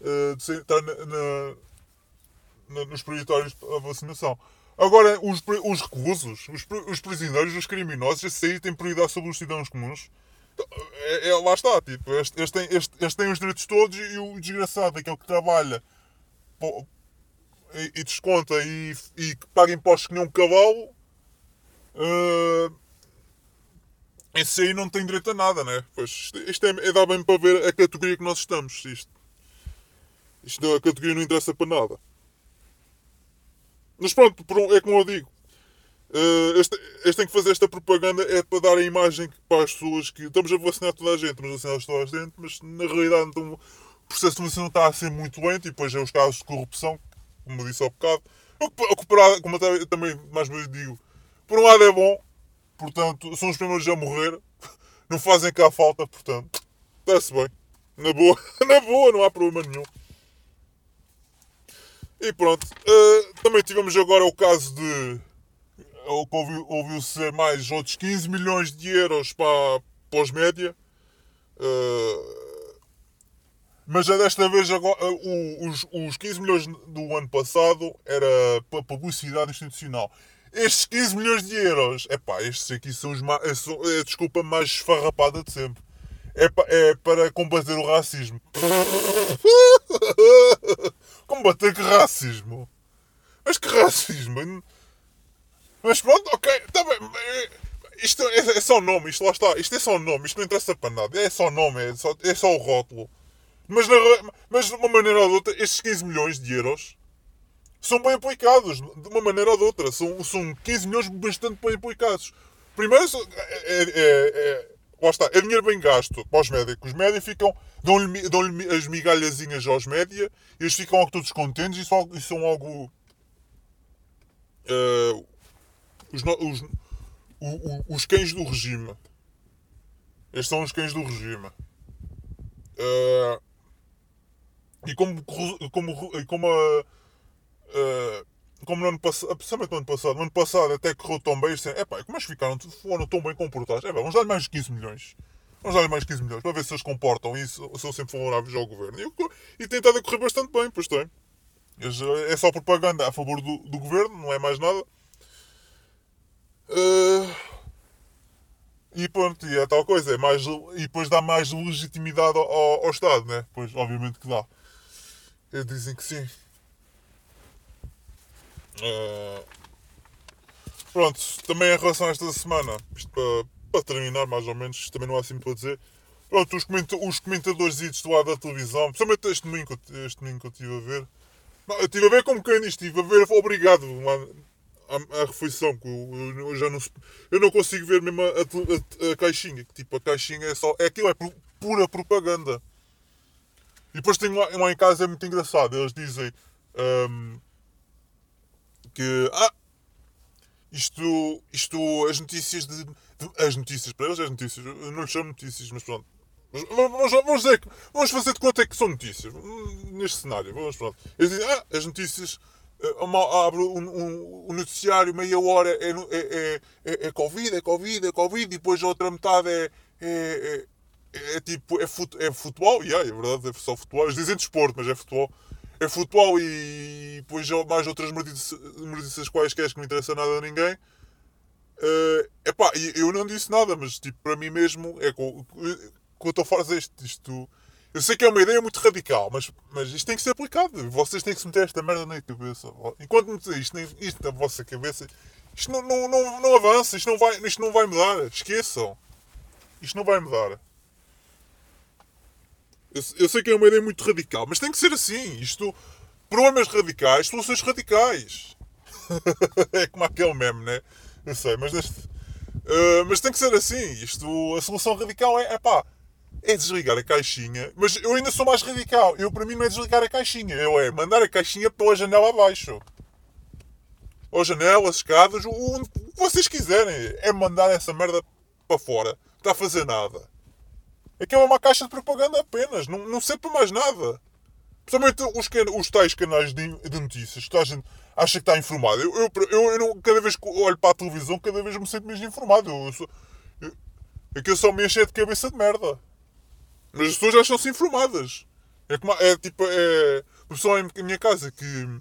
Uh, de estar na, na nos prioritários a vacinação. Agora, os, os reclusos, os, os prisioneiros, os criminosos, esses aí têm prioridade sobre os cidadãos comuns. Então, é, é, lá está, tipo, eles, têm, eles, têm os direitos todos e o desgraçado, aquele que trabalha e, e desconta e, e que paga impostos que nem um cavalo, uh, esse aí não tem direito a nada, né? Pois, isto, isto é, é dá bem para ver a categoria que nós estamos. Isto, isto a categoria não interessa para nada. Mas pronto, é como eu digo. Uh, este, este tem que fazer esta propaganda é para dar a imagem para as pessoas que estamos a vacinar toda a gente, estamos a vacinar toda a gente, mas na realidade então, o processo de vacinação está a ser muito lento e depois é os casos de corrupção, como disse há bocado. O que, como eu também mais vezes digo, por um lado é bom, portanto, são os primeiros a morrer, [LAUGHS] não fazem cá falta, portanto, está-se bem. Na boa, [LAUGHS] na boa, não há problema nenhum. E pronto. Uh, também tivemos agora o caso de. Ouviu-se mais outros 15 milhões de euros para, para os média. Uh, mas já desta vez agora, uh, os, os 15 milhões do ano passado era para publicidade institucional. Estes 15 milhões de euros, é pá, estes aqui são os mais. É, a desculpa mais esfarrapada de sempre. É, é para combater o racismo. [LAUGHS] Combater que racismo? Mas que racismo? Mas pronto, ok, tá bem. Isto é, é só nome, isto lá está. Isto é só nome, isto não interessa para nada. É só nome, é só, é só o rótulo. Mas, na, mas de uma maneira ou de outra, estes 15 milhões de euros são bem aplicados. De uma maneira ou de outra. São, são 15 milhões bastante bem aplicados. Primeiro, é, é, é, lá está, é dinheiro bem gasto para os médicos. Os médicos ficam, dão-lhe dão as migalhazinhas aos média eles ficam todos contentes e são, e são algo. Uh, os, os, os, os, cães do regime. Estes são os cães do regime. Uh, e como, como, como. Uh, como no ano passado, principalmente no ano passado, no ano passado até correu tão bem, é pá, como é que ficaram, foram tão bem comportados? É vamos dar-lhe mais 15 milhões. Vamos dar-lhe mais 15 milhões para ver se eles comportam e se, são sempre favoráveis ao governo. E, e tem estado a correr bastante bem, pois tem. É só propaganda a favor do, do governo, não é mais nada. Uh, e pronto, e é tal coisa. É mais, e depois dá mais legitimidade ao, ao Estado, né? Pois, obviamente que dá. Dizem que sim. Uh, pronto, também em relação a esta semana, isto para, para terminar mais ou menos, também não há assim para dizer. Pronto, os, comenta os comentadores do lado da televisão, principalmente este domingo, este domingo que eu estive a ver. Não, eu estive a ver como quem estive a ver, obrigado à, refeição, que eu, eu, já não, eu não consigo ver mesmo a, a, a, caixinha, que tipo, a caixinha é só, é aquilo, é pura propaganda. E depois tem lá, lá em casa, é muito engraçado, eles dizem, um, que ah, isto, isto, as notícias de, de, as notícias para eles, as notícias, não lhes chamo notícias, mas pronto. Mas, vamos, vamos, dizer, vamos fazer de conta que são notícias neste cenário. Vamos, pronto. Eles dizem, ah, as notícias eh, abre um, um, um, noticiário, meia hora é, é, é, é, Covid, é Covid, é Covid, e depois a outra metade é, é, é, é tipo, é, fut, é futebol, yeah, é verdade, é só futebol, eles dizem desporto, mas é futebol é futebol e depois mais outras notícias quaisquer que não interessa nada a ninguém. Uh, epá, eu não disse nada, mas tipo, para mim mesmo é com eu estou a fazer isto, isto. Eu sei que é uma ideia muito radical, mas, mas isto tem que ser aplicado. Vocês têm que se meter esta merda na cabeça. Enquanto meter isto, isto na vossa cabeça, isto não, não, não, não avança, isto não, vai, isto não vai mudar. Esqueçam. Isto não vai mudar. Eu, eu, sei que é uma ideia muito radical, mas tem que ser assim. Isto, problemas radicais, soluções radicais. [LAUGHS] é como aquele meme, né? Eu sei, mas deste, uh, mas tem que ser assim. Isto, a solução radical é, é pá, é desligar a caixinha. Mas eu ainda sou mais radical. Eu, para mim, não é desligar a caixinha. Eu é mandar a caixinha pela janela abaixo. ou janelas, escadas, o que vocês quiserem. É mandar essa merda para fora. Está a fazer nada. Aquilo é uma caixa de propaganda apenas. Não, não serve para mais nada. Principalmente os, os tais canais de, de notícias. Toda a gente acha que está informado. Eu, eu, eu, eu não, cada vez que olho para a televisão, cada vez me sinto mais informado. Eu, eu sou, eu, aquilo só me enche de cabeça de merda. Mas as pessoas acham-se informadas. É, como, é tipo, é. Pessoal em minha casa que.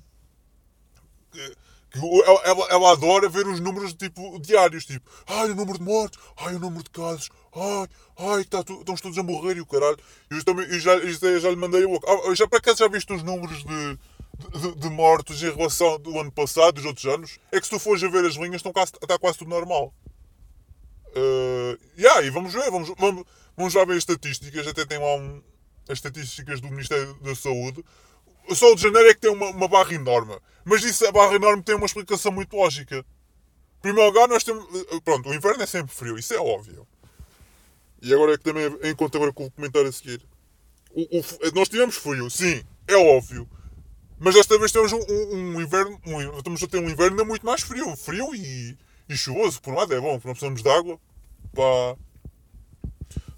que ela, ela, adora ver os números tipo, diários, tipo, ai o número de mortes, ai o número de casos, ai, ai, tá, estamos todos a morrer e o caralho. Eu, também, eu já, eu já lhe mandei a. Ah, já para acaso já viste os números de, de, de, mortos em relação do ano passado, dos outros anos? É que se tu fores a ver as linhas, estão quase, está quase tudo normal. Uh, yeah, e vamos ver, vamos, vamos, vamos ver as estatísticas, até tem lá um, as estatísticas do Ministério da Saúde o de janeiro é que tem uma, uma barra enorme. Mas isso, a barra enorme tem uma explicação muito lógica. Em primeiro lugar, nós temos. Pronto, o inverno é sempre frio, isso é óbvio. E agora é que também encontro agora com o comentário a seguir. O, o, nós tivemos frio, sim, é óbvio. Mas desta vez temos um, um, um inverno. Um, estamos a ter um inverno muito mais frio. Frio e, e chuvoso. Por um lado é bom, porque não precisamos de água para,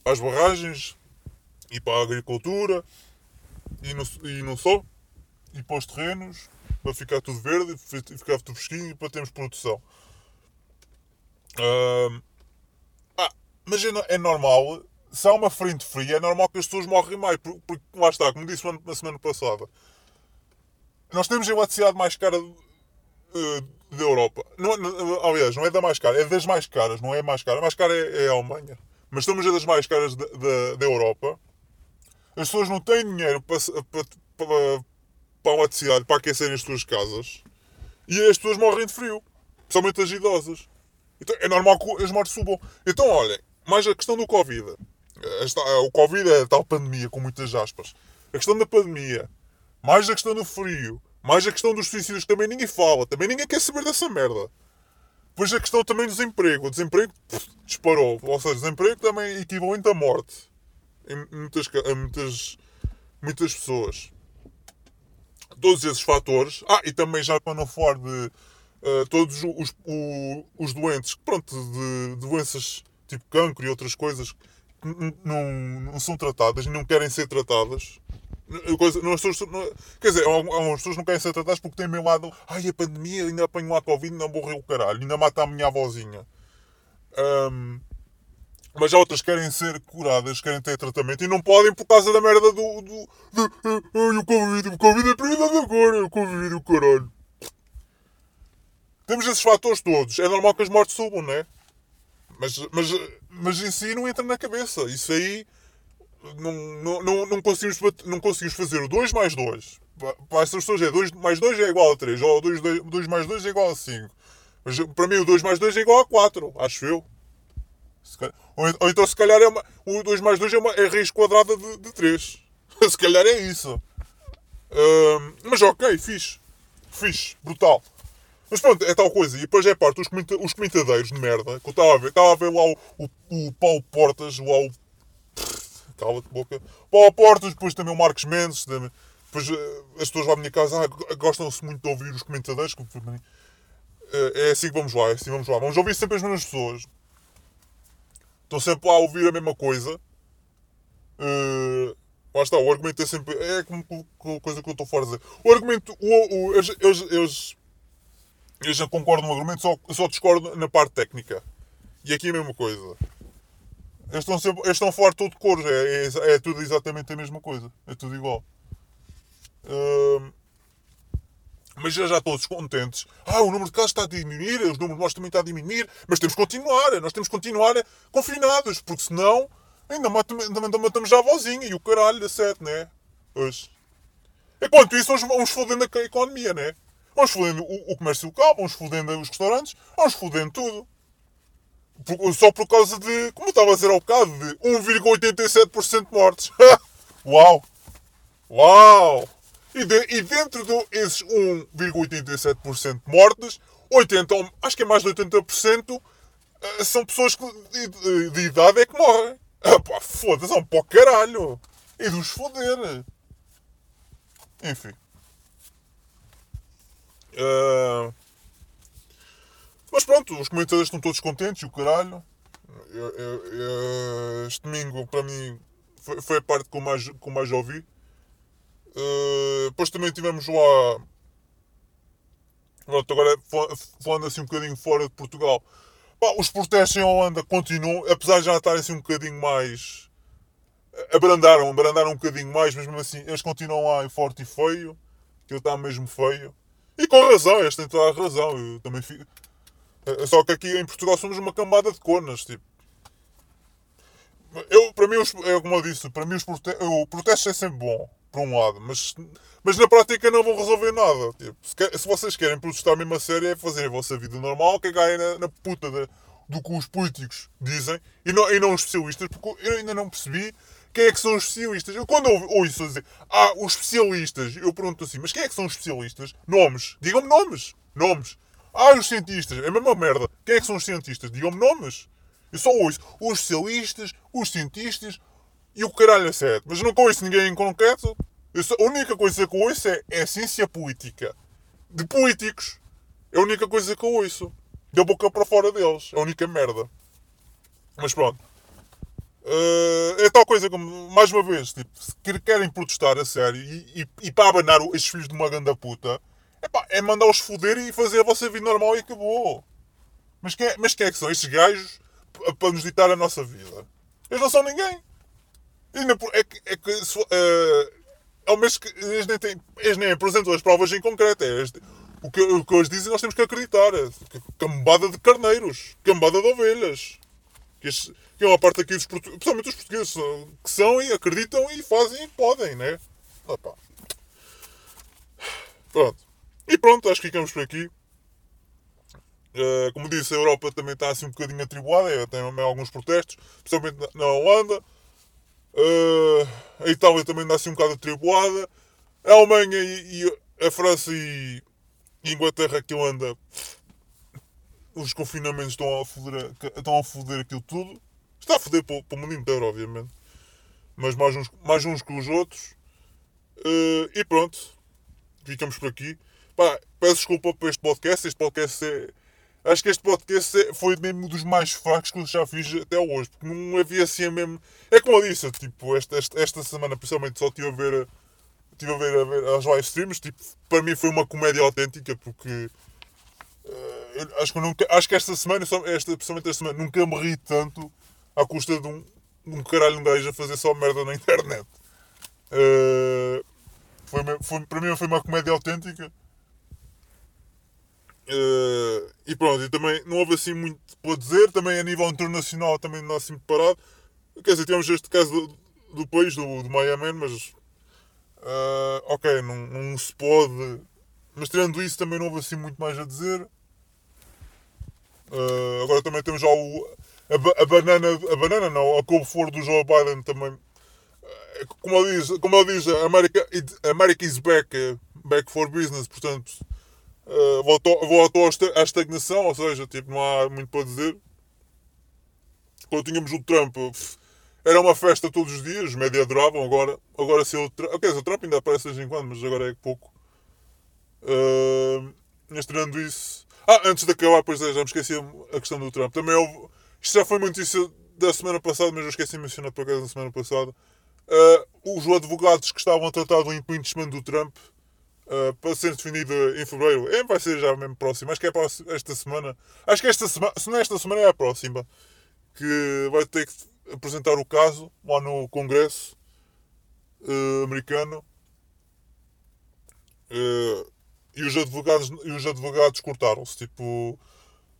para as barragens e para a agricultura e não, e não só e para os terrenos, para ficar tudo verde, e ficar tudo fresquinho e para termos produção. Uh, ah, mas é, é, normal, se há uma frente fria, é normal que as pessoas morrem mais, porque, lá está, como disse na semana passada, nós temos a eletricidade mais cara uh, da Europa. Não, não, aliás, não é da mais cara, é das mais caras, não é mais cara. A mais cara é, é a Alemanha. Mas estamos a das mais caras da, da, Europa. As pessoas não têm dinheiro para, para, para, a eletricidade para aquecerem as suas casas e as pessoas morrem de frio, principalmente as idosas. Então é normal que as mortes subam. Então, olhem, mais a questão do Covid. Esta, o Covid é a tal pandemia, com muitas aspas. A questão da pandemia, mais a questão do frio, mais a questão dos suicídios, que também ninguém fala, também ninguém quer saber dessa merda. Depois a questão também do desemprego. O desemprego pff, disparou. Ou seja, o desemprego também é equivalente à morte. Em muitas, em muitas, muitas pessoas todos esses fatores. Ah, e também já para não falar de uh, todos os, os, os, doentes, pronto, de, doenças tipo cancro e outras coisas que não, não são tratadas não querem ser tratadas. Coisa, não, pessoas, não, quer dizer, algumas pessoas não querem ser tratadas porque têm meio lado, ai a pandemia, ainda apanho lá Covid, ainda morreu o caralho, ainda mata a minha avózinha. Um, mas há outras que querem ser curadas, querem ter tratamento e não podem por causa da merda do. do, ai, o Covid, o Covid é prioridade agora, o Covid, o caralho. Temos esses fatores todos. É normal que as mortes subam, não é? Mas, mas, mas em si não entra na cabeça. Isso aí. Não, não, não, não, conseguimos, não conseguimos fazer o 2 mais 2. Para essas pessoas é 2 mais 2 é igual a 3. Ou 2, 2, 2 mais 2 é igual a 5. Mas para mim o 2 mais 2 é igual a 4, acho eu. Ou, ou, então se calhar é uma, o 2 mais 2 é, uma, é raiz quadrada de, de 3. [LAUGHS] se calhar é isso. Mas ok, fixe. Fixe, brutal. Mas pronto, é tal coisa. E depois é parte, os, comenta os comentadeiros de merda, que eu estava a ver, estava a ver lá o, o, o Paulo Portas, lá o. [LAUGHS] Cala-te boca. Paulo Portas, depois também o Marcos Mendes. Também. Depois eh, as pessoas lá da minha casa ah, gostam-se muito de ouvir os comentadores. Eh, é assim que vamos lá, é assim vamos lá. Vamos ouvir sempre as mesmas pessoas. Estão sempre lá a ouvir a mesma coisa. Uh, lá está, o argumento é sempre. É como, coisa que eu estou fora a dizer. O argumento. O, o, eles, eles, eles, eles já concordam no argumento, só, só discordam na parte técnica. E aqui é a mesma coisa. Eles estão, sempre, eles estão fora todo de cores. É, é, é, tudo exatamente a mesma coisa. É tudo igual. Uh, mas já, já todos contentes. Ah, o número de casos está a diminuir, os números de mortes também está a diminuir, mas temos que continuar, nós temos que continuar confinados, porque senão ainda matamos, ainda matamos já a vozinha e o caralho da sete, né? Hoje. Enquanto isso, vamos fodendo a economia, né? Vamos fodendo o, o comércio local, vamos fodendo os restaurantes, vamos fodendo tudo. Por, só por causa de, como eu estava a dizer ao bocado, de 1,87% de mortes. [LAUGHS] Uau! Uau! E, de, e dentro desses 1,87% mortes, 80, acho que é mais de 80% eh, são pessoas de, de, de idade é que morrem. Ah, foda-se, é um pó caralho. E dos foder. Enfim. Uh, Mas pronto, os comentadores estão todos contentes e o caralho. Eu, eu, eu, este domingo, para mim, foi, foi, a parte que eu mais, que eu mais ouvi. Uh, depois também tivemos lá. Pronto, agora falando assim um bocadinho fora de Portugal. Pá, os protestos em Holanda continuam, apesar de já estarem assim um bocadinho mais. Abrandaram, abrandaram um bocadinho mais, mas mesmo assim eles continuam lá em forte e feio. Aquilo está mesmo feio. E com razão, eles têm toda a razão. Eu também fico. É, só que aqui em Portugal somos uma camada de conas, tipo. Eu, para mim, é como eu disse, para mim os prote o protesto é sempre bom, por um lado, mas, mas na prática não vão resolver nada. Tipo, se, se vocês querem protestar mesmo a sério, é fazerem a vossa vida normal, cagarem na, na puta de, do que os políticos dizem e não, e não os especialistas, porque eu ainda não percebi quem é que são os especialistas. Eu quando ouço dizer, ah, os especialistas, eu pergunto assim, mas quem é que são os especialistas? Nomes. Digam-me nomes. Nomes. Ah, os cientistas. É a mesma merda. Quem é que são os cientistas? Digam-me nomes. Eu só ouço os especialistas, os cientistas e o caralho a sete. Mas não conheço ninguém em concreto. Só, a única coisa que eu ouço é, é ciência política. De políticos. É a única coisa que eu ouço. Da boca para fora deles. É a única merda. Mas pronto. Uh, é tal coisa como, mais uma vez, tipo, se querem protestar a sério e, e, e para abanar esses filhos de uma ganda puta, epá, é mandar-os foder e fazer a vossa vida normal e acabou. Mas quem, é, mas quem é que são estes gajos para nos ditar a nossa vida? Eles não são ninguém. É que, é que uh, é o mesmo que eles nem, têm, eles nem apresentam as provas em concreto. É o, que, o que eles dizem nós temos que acreditar. É, cambada de carneiros, cambada de ovelhas. Que, que é uma parte aqui dos principalmente os portugueses que são e acreditam e fazem e podem, né? Opa. Pronto. E pronto, acho que ficamos por aqui. Uh, como disse, a Europa também está assim um bocadinho atribulada, tem alguns protestos, principalmente na Holanda. Uh, a Itália também assim um bocado atribulada. A Alemanha e, e a França e, e Inglaterra que anda os confinamentos estão a foder, estão a foder aquilo tudo. Está a foder para, para o mundo inteiro, obviamente. Mas mais uns, mais uns que os outros. Uh, e pronto. Ficamos por aqui. Pá, peço desculpa por este podcast. Este podcast é. Acho que este podcast é, foi mesmo dos mais fracos que eu já fiz até hoje. Porque não havia assim mesmo. É como eu disse, tipo, esta, esta, esta semana principalmente só estive a ver. Estive a ver, a ver as live streams. Tipo, para mim foi uma comédia autêntica porque. Uh, acho, que nunca, acho que esta semana, esta, principalmente esta semana, nunca me ri tanto à custa de um, um caralho um gajo a fazer só merda na internet. Uh, foi, foi, para mim foi uma comédia autêntica. Uh, e pronto, e também não houve assim muito para dizer, também a nível internacional também não há assim parado. Quer dizer, temos este caso do, do país, do, do Miami, mas uh, ok, não, não se pode. Mas tirando isso também não houve assim muito mais a dizer. Uh, agora também temos já o, a, a, banana, a banana não, a couve-flor do Joe Biden também. Como ele diz, como ele diz America, America is back, back for business, portanto, uh, voltou, voltou à estagnação, ou seja, tipo, não há muito para dizer. Quando tínhamos o Trump, era uma festa todos os dias, os média adoravam, agora, agora se o Trump, okay, o Trump ainda aparece de vez em quando, mas agora é pouco. Uh, mas tirando isso. Ah, antes de acabar, pois é, já me esqueci a questão do Trump. Também houve isto já foi uma notícia da semana passada, mas eu esqueci de mencionar por acaso na semana passada. Uh, os advogados que estavam a tratar do impeachment do Trump uh, para ser definido em fevereiro, é, vai ser já mesmo próximo, acho que é esta semana. Acho que esta semana, se não é esta semana, é a próxima. Que vai ter que apresentar o caso lá no Congresso uh, americano. e os advogados, e os advogados cortaram-se. Tipo,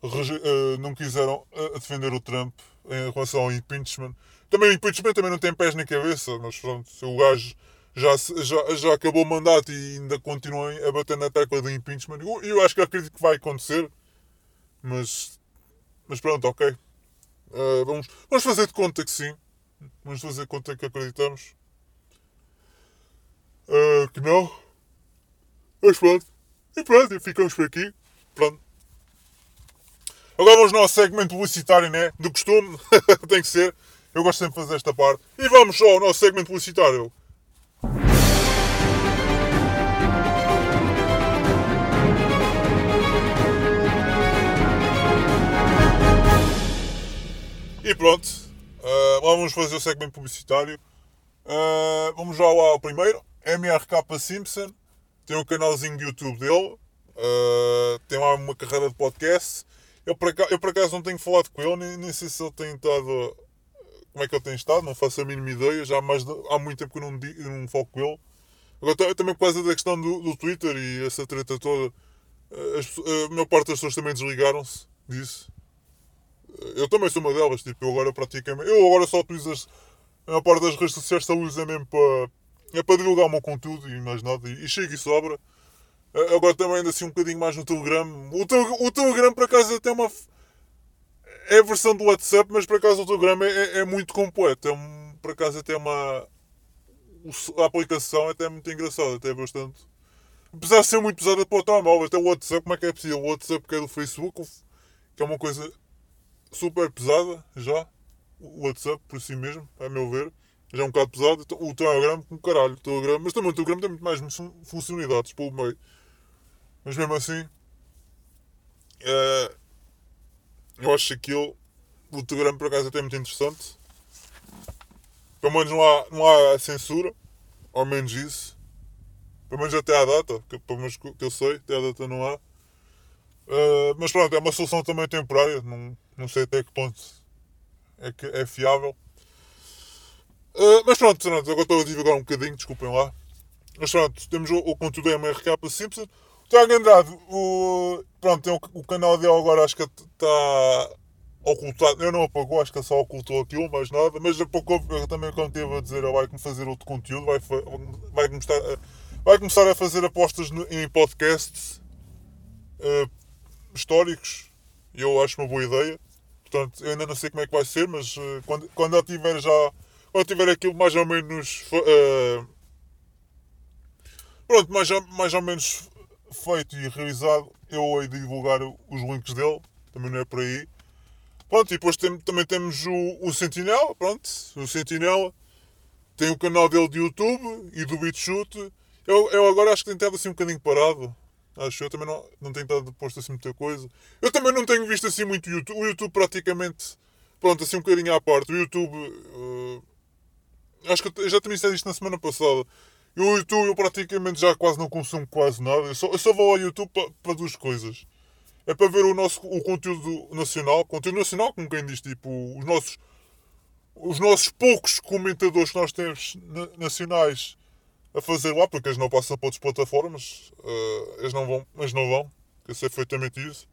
uh, não quiseram uh, defender o Trump em relação ao impeachment. Também o impeachment também não tem pés nem cabeça, mas pronto, o gajo já, já, já acabou o mandato e ainda continua a bater na tecla do impeachment. Eu, eu acho que acredito que vai acontecer, mas, mas pronto, ok. Uh, vamos, vamos fazer de conta que sim. Vamos fazer de conta que acreditamos. Uh, que não. Mas pronto. E pronto, ficamos por aqui. Pronto. Agora vamos ao nosso segmento publicitário, né? Do costume, [LAUGHS] tem que ser. Eu gosto sempre de fazer esta parte. E vamos ao nosso segmento publicitário. E pronto, uh, vamos fazer o segmento publicitário. Uh, vamos já lá ao primeiro. MRK Simpson. Tem um canalzinho de YouTube dele. Uh, tem lá uma carreira de podcast. Eu por, acaso, eu por acaso não tenho falado com ele, nem, nem sei se ele tem estado. Como é que ele tem estado, não faço a mínima ideia. Já há, mais de, há muito tempo que eu não, não falo com ele. Agora também por causa da questão do, do Twitter e essa treta toda, as, a maior parte das pessoas também desligaram-se disso. Eu também sou uma delas, tipo, eu agora praticamente. Eu agora só utilizo as, a parte das redes sociais só uso é mesmo para. É para divulgar o meu conteúdo e mais nada. E, e chega e sobra. Agora também ando assim um bocadinho mais no Telegram. O, te, o Telegram por acaso até uma. É a versão do WhatsApp, mas por acaso o Telegram é, é, é muito completo. É um, por acaso até uma. A aplicação é até muito engraçada, até bastante. Apesar de ser muito pesada para o telemóvel, até o WhatsApp, como é que é possível? O WhatsApp que é do Facebook, que é uma coisa super pesada já. O WhatsApp por si mesmo, a meu ver. Já é um bocado pesado. O Telegram, com caralho. O Telegram, mas também o Telegram tem muito mais funcionalidades pelo meio. Mas mesmo assim, uh, eu acho que aquilo, o Telegram por acaso é até muito interessante. Pelo menos não há, não há censura, ao menos isso. Pelo menos até à data, que, pelo menos que eu sei, até à data não há. Uh, mas pronto, é uma solução também temporária, não, não sei até que ponto é, que é fiável. Uh, mas pronto, pronto, agora estou a divulgar um bocadinho, desculpem lá. Mas pronto, temos o, o conteúdo da MRK Simpson. Tiago Andrade, o, pronto, tem o, o, canal dele agora acho que está ocultado. Eu não apagou, acho que só ocultou aquilo, mais nada. Mas a pouco também quando esteve a dizer, vai fazer outro conteúdo, vai, vai, começar, vai começar a fazer apostas no, em podcasts uh, históricos. Eu acho uma boa ideia. Portanto, eu ainda não sei como é que vai ser, mas uh, quando, quando eu tiver já. Quando tiver aquilo mais ou menos. Uh, pronto, mais, mais ou menos feito e realizado, eu hei de divulgar os links dele, também não é por aí. Pronto, e depois tem, também temos o, o Sentinela, pronto, o Sentinela tem o canal dele de YouTube e do BitChute. Eu, eu agora acho que tem estado assim um bocadinho parado. Acho eu também não, não tenho estado posto assim muita coisa. Eu também não tenho visto assim muito YouTube. O YouTube praticamente, pronto, assim um bocadinho à parte. O YouTube, uh, acho que eu já também disse isto na semana passada. Eu, o YouTube eu praticamente já quase não consumo quase nada. Eu só, eu só vou ao YouTube para, para duas coisas. É para ver o nosso o conteúdo nacional, conteúdo nacional, como quem diz, tipo, os nossos os nossos poucos comentadores que nós temos nacionais a fazer lá, porque eles não passam para outras plataformas, uh, eles não vão, mas não vão, eu sei perfeitamente isso.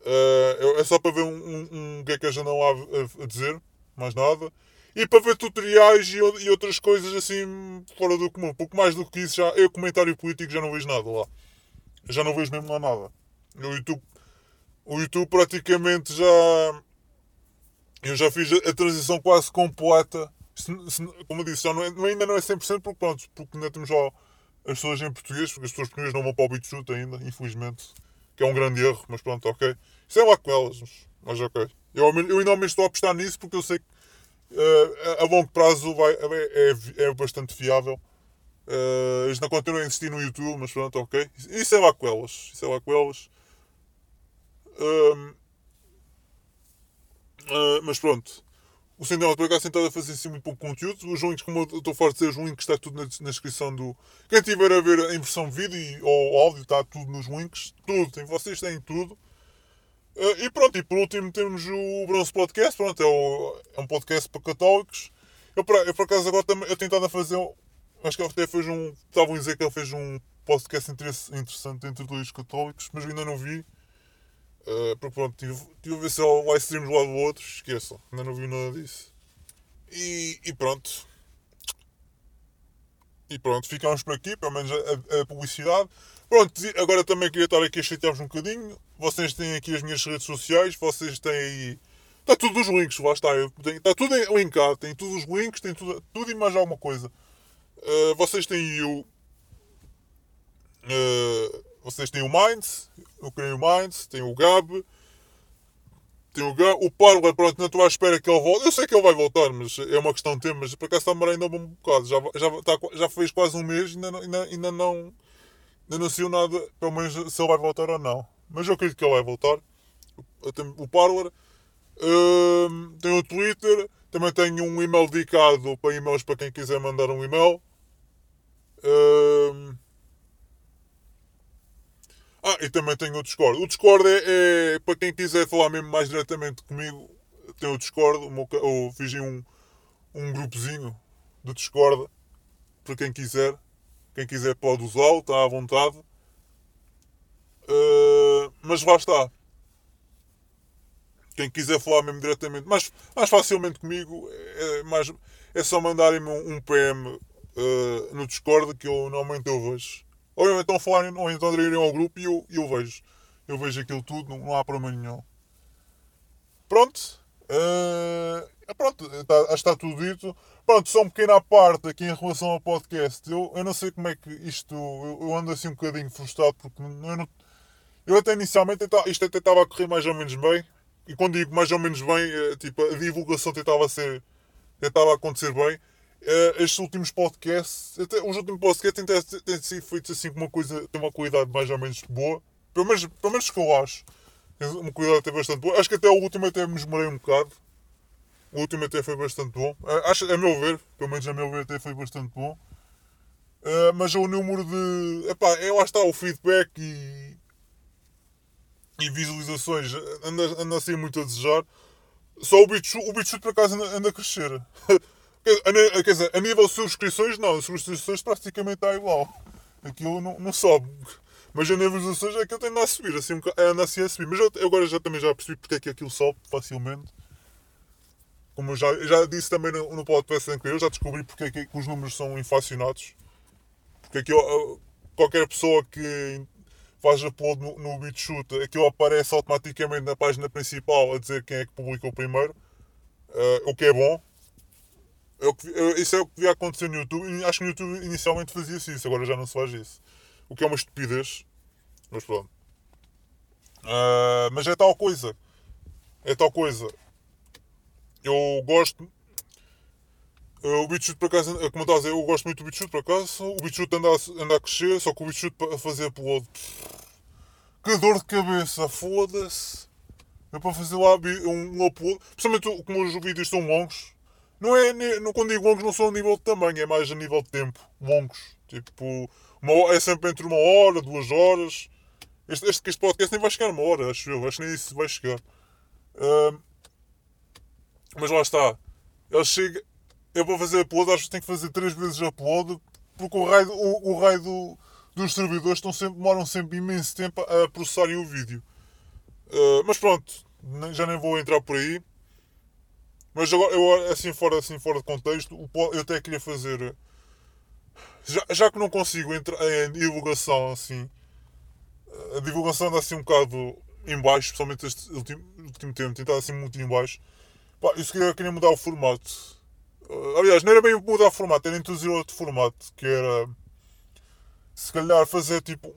Uh, é só para ver um, um, um que é que eles não há a, a dizer, mais nada e para ver tutoriais e, e, outras coisas assim fora do comum. Pouco mais do que isso, já, eu comentário político já não vejo nada lá. Já não vejo mesmo lá nada. O YouTube, o YouTube praticamente já. Eu já fiz a, transição quase completa. Se, se, como eu disse, já não é, ainda não é 100% porque, pronto, porque ainda temos já as pessoas em português, porque as pessoas portuguesas não vão para o BitChute ainda, infelizmente. Que é um grande erro, mas pronto, ok. Isso é lá com elas, mas ok. Eu, eu ainda estou a apostar nisso porque eu sei que uh, a longo prazo vai, é, é, é bastante fiável. Uh, eles não continuam a insistir no YouTube, mas pronto, ok. Isso é lá com elas. Isso é lá com elas. Uh, mas pronto. O Cinema por acaso tentado a fazer assim muito pouco conteúdo. Os links, como eu estou forte de dizer, os links está tudo na, na, descrição do. Quem tiver a ver em versão vídeo ou áudio, está tudo nos links. Tudo, tem, vocês têm tudo. Uh, e pronto, e por último temos o Bronze Podcast, pronto, é, o, é um podcast para católicos. Eu, eu por acaso agora também, eu tentado a fazer, acho que ele até fez um, estavam a dizer que ele fez um podcast interessante entre dois católicos, mas ainda não vi. Uh, porque pronto, tive, tive a ver se ele vai streams lá do outro, esqueçam, ainda não vi nada disso. E, e pronto. E pronto, ficamos por aqui, pelo menos a, a publicidade. Pronto, agora também queria estar aqui a chatear-vos um bocadinho. Vocês têm aqui as minhas redes sociais, vocês têm aí. Está tudo nos links, lá está. Está tudo linkado, tem todos os links, tem tudo, tudo e mais alguma coisa. Uh, vocês têm o. Uh, vocês têm o Minds, eu criei o Minds, tem o Gab, tem o Gab, o Parla, pronto, não estou à espera que ele volte. Eu sei que ele vai voltar, mas é uma questão de tempo, mas por acaso está a ainda um bocado. Já, já, está, já fez quase um mês e ainda, ainda, ainda não sei nada, pelo menos se ele vai voltar ou não. Mas eu acredito que ele vai voltar. O Parler. Uh, tenho o Twitter, também tenho um e-mail dedicado para e-mails para quem quiser mandar um e-mail. Uh, ah, e também tenho o Discord. O Discord é, é para quem quiser falar mesmo mais diretamente comigo. Tem o Discord, o meu, eu fiz um, um grupozinho do Discord para quem quiser. Quem quiser pode usá-lo, está à vontade. Uh, mas lá está. Quem quiser falar mesmo diretamente, mais, mais facilmente comigo, é, mais, é só mandarem-me um, um PM uh, ah, no Discord que eu normalmente eu vejo. Ou então falarem, ou então aderirem ao grupo e eu, eu vejo. Eu vejo aquilo tudo, não, não há problema nenhum. Pronto. Uh, pronto, está, acho que está tudo dito. Pronto, só um pequeno à parte aqui em relação ao podcast. Eu, eu não sei como é que isto. Eu, eu ando assim um bocadinho frustrado porque eu, não, eu até inicialmente isto até estava a correr mais ou menos bem. E quando digo mais ou menos bem, é, tipo, a divulgação tentava ser. tentava acontecer bem. Uh, estes últimos podcasts, até, os últimos podcasts têm, têm, sido feitos assim com uma coisa, tem uma qualidade mais ou menos boa. Pelo menos, pelo menos que eu acho. Uma qualidade até bastante boa. Acho que até o último até me esmorei um bocado. O último até foi bastante bom. Uh, acho, a meu ver, pelo menos a meu ver, até foi bastante bom. Uh, mas o número de. Epá, é lá está o feedback e. e visualizações anda, anda a ser muito a desejar. Só o BitChute, o BitChute por acaso anda, anda a crescer. [LAUGHS] Quer dizer, a nível de subscrições, não. As subscrições praticamente está igual. Aquilo não, não sobe. Mas a nível de visualizações é que eu tenho a subir. Assim, é anda assim a subir. Mas eu, agora já, também já percebi porque é que aquilo sobe facilmente. Como eu já, já disse também no, no podcast anterior, eu já descobri porque é que, que os números são inflacionados. Porque aquilo, qualquer pessoa que faz upload no, no BitChute, aquilo aparece automaticamente na página principal a dizer quem é que publicou primeiro. Uh, o que é bom, eu, eu, isso é o que devia acontecer no YouTube. Acho que no YouTube inicialmente fazia-se isso, agora já não se faz isso. O que é uma estupidez. Mas pronto. Uh, mas é tal coisa. É tal coisa. Eu gosto. O BitChute, por acaso, como estás a dizer, eu gosto muito do BitChute, por acaso. O BitChute anda a, anda a crescer, só que o BitChute para fazer upload. Que dor de cabeça, foda-se. É para fazer lá um upload. Principalmente como os vídeos são longos não é, não, quando digo longos, não são a nível de tamanho, é mais a nível de tempo. Longos. Tipo, uma, é sempre entre uma hora, duas horas. Este, este, este podcast nem vai chegar uma hora, acho eu. Acho que nem isso vai chegar. Uh, mas lá está. Ele chega. Eu vou fazer upload, acho que tenho que fazer três vezes upload, porque o raio, o, o raio do, dos servidores estão sempre, demoram sempre imenso tempo a processarem o vídeo. Uh, mas pronto, já nem vou entrar por aí. Mas agora, eu, assim, fora, assim, fora de contexto, eu até queria fazer. Já, já que não consigo entrar em divulgação assim. A divulgação anda assim um bocado em baixo, especialmente este último, último tempo, tem estado assim muito em baixo. Pá, isso queria, queria mudar o formato. Uh, aliás, não era bem mudar o formato, era introduzir outro formato, que era se calhar fazer tipo,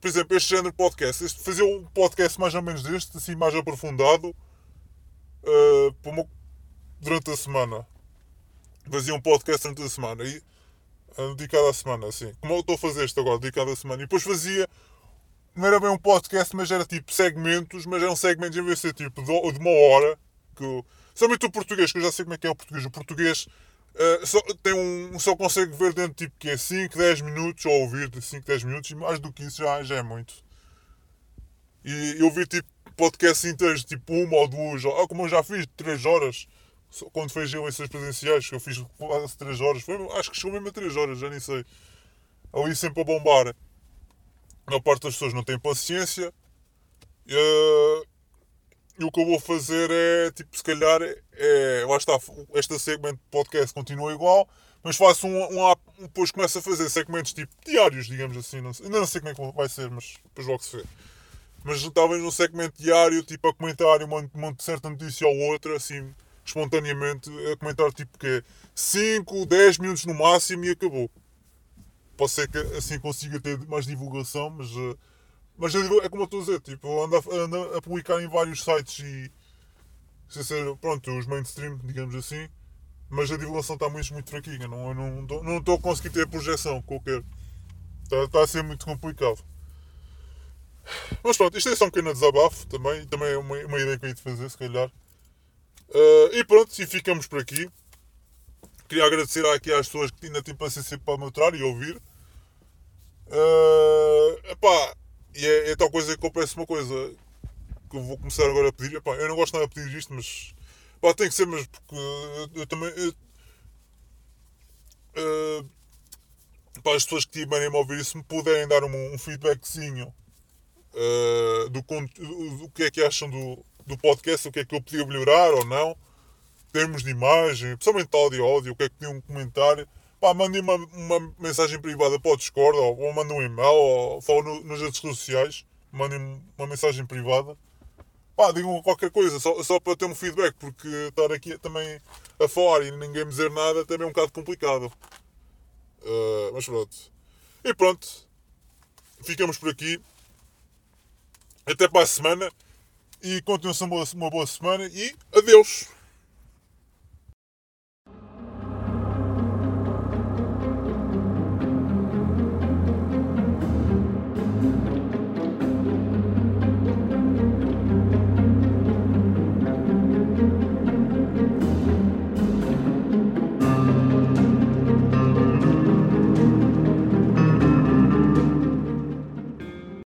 por exemplo, este género de podcast, este, fazer um podcast mais ou menos deste, assim mais aprofundado, uh, para uma, durante a semana. Fazia um podcast durante a semana. E, uh, dedicado à semana, assim. Como eu estou a fazer isto agora, dedicado à semana. E depois fazia. Não era bem um podcast, mas era tipo segmentos, mas eram segmentos em vez de ser tipo de, de uma hora. Que, somente o português, que eu já sei como é que é o português. O português uh, só, tem um, só consegue ver dentro tipo que é 5, 10 minutos, ou ouvir de 5, 10 minutos, e mais do que isso já, já é muito. E eu vi tipo podcasts inteiros, tipo uma ou duas, ou, como eu já fiz, 3 horas quando foi as eleições presidenciais, que eu fiz quase 3 horas, foi, acho que chegou mesmo a 3 horas, já nem sei. Ali sempre a bombar. A maior parte das pessoas não tem paciência. E, uh, e o que eu vou fazer é, tipo, se calhar, é, lá está, este segmento de podcast continua igual, mas faço um, um, um depois começo a fazer segmentos tipo diários, digamos assim. Não sei, não sei como é que vai ser, mas depois logo se vê. Mas talvez num segmento diário, tipo, a comentar uma, uma certa notícia ou outra, assim, espontaneamente a comentar tipo que é 5, 10 minutos no máximo e acabou. Pode ser que assim consiga ter mais divulgação, mas, eh, mas é como eu estou a dizer, tipo, ando a, ando a publicar em vários sites e sem ser, pronto, os mainstream, digamos assim, mas a divulgação está muito, muito fraquinha, não, não, não estou a conseguir ter projeção qualquer. Está, está a ser muito complicado. Mas pronto, isto é só um pequeno desabafo também, também é uma, uma ideia que eu ia te fazer, se calhar. Uh, e pronto, e ficamos por aqui. Queria agradecer aqui às pessoas que ainda têm paciência para me aturar e ouvir. Uh, epá, e é, é, tal coisa que eu peço uma coisa que eu vou começar agora a pedir. Epá, eu não gosto nada de pedir isto, mas epá, tem que ser mesmo porque eu, eu também. Eu, uh, para as pessoas que tiverem a ouvir isso, me puderem dar um, um feedbackzinho uh, do, do, do, que é que acham do, do podcast, o que é que eu podia melhorar ou não, termos de imagem, principalmente áudio, áudio, o que é que tinha um comentário. Pá, mandem uma, uma mensagem privada para o Discord, ou, ou mandem um e-mail, ou falam no, nas redes sociais, mandem uma mensagem privada. Pá, digam qualquer coisa, só, só para ter um feedback, porque estar aqui também a falar e ninguém me dizer nada também é um bocado complicado. Uh, mas pronto. E pronto. Ficamos por aqui. Até para a semana. E continuação uma boa semana. E adeus.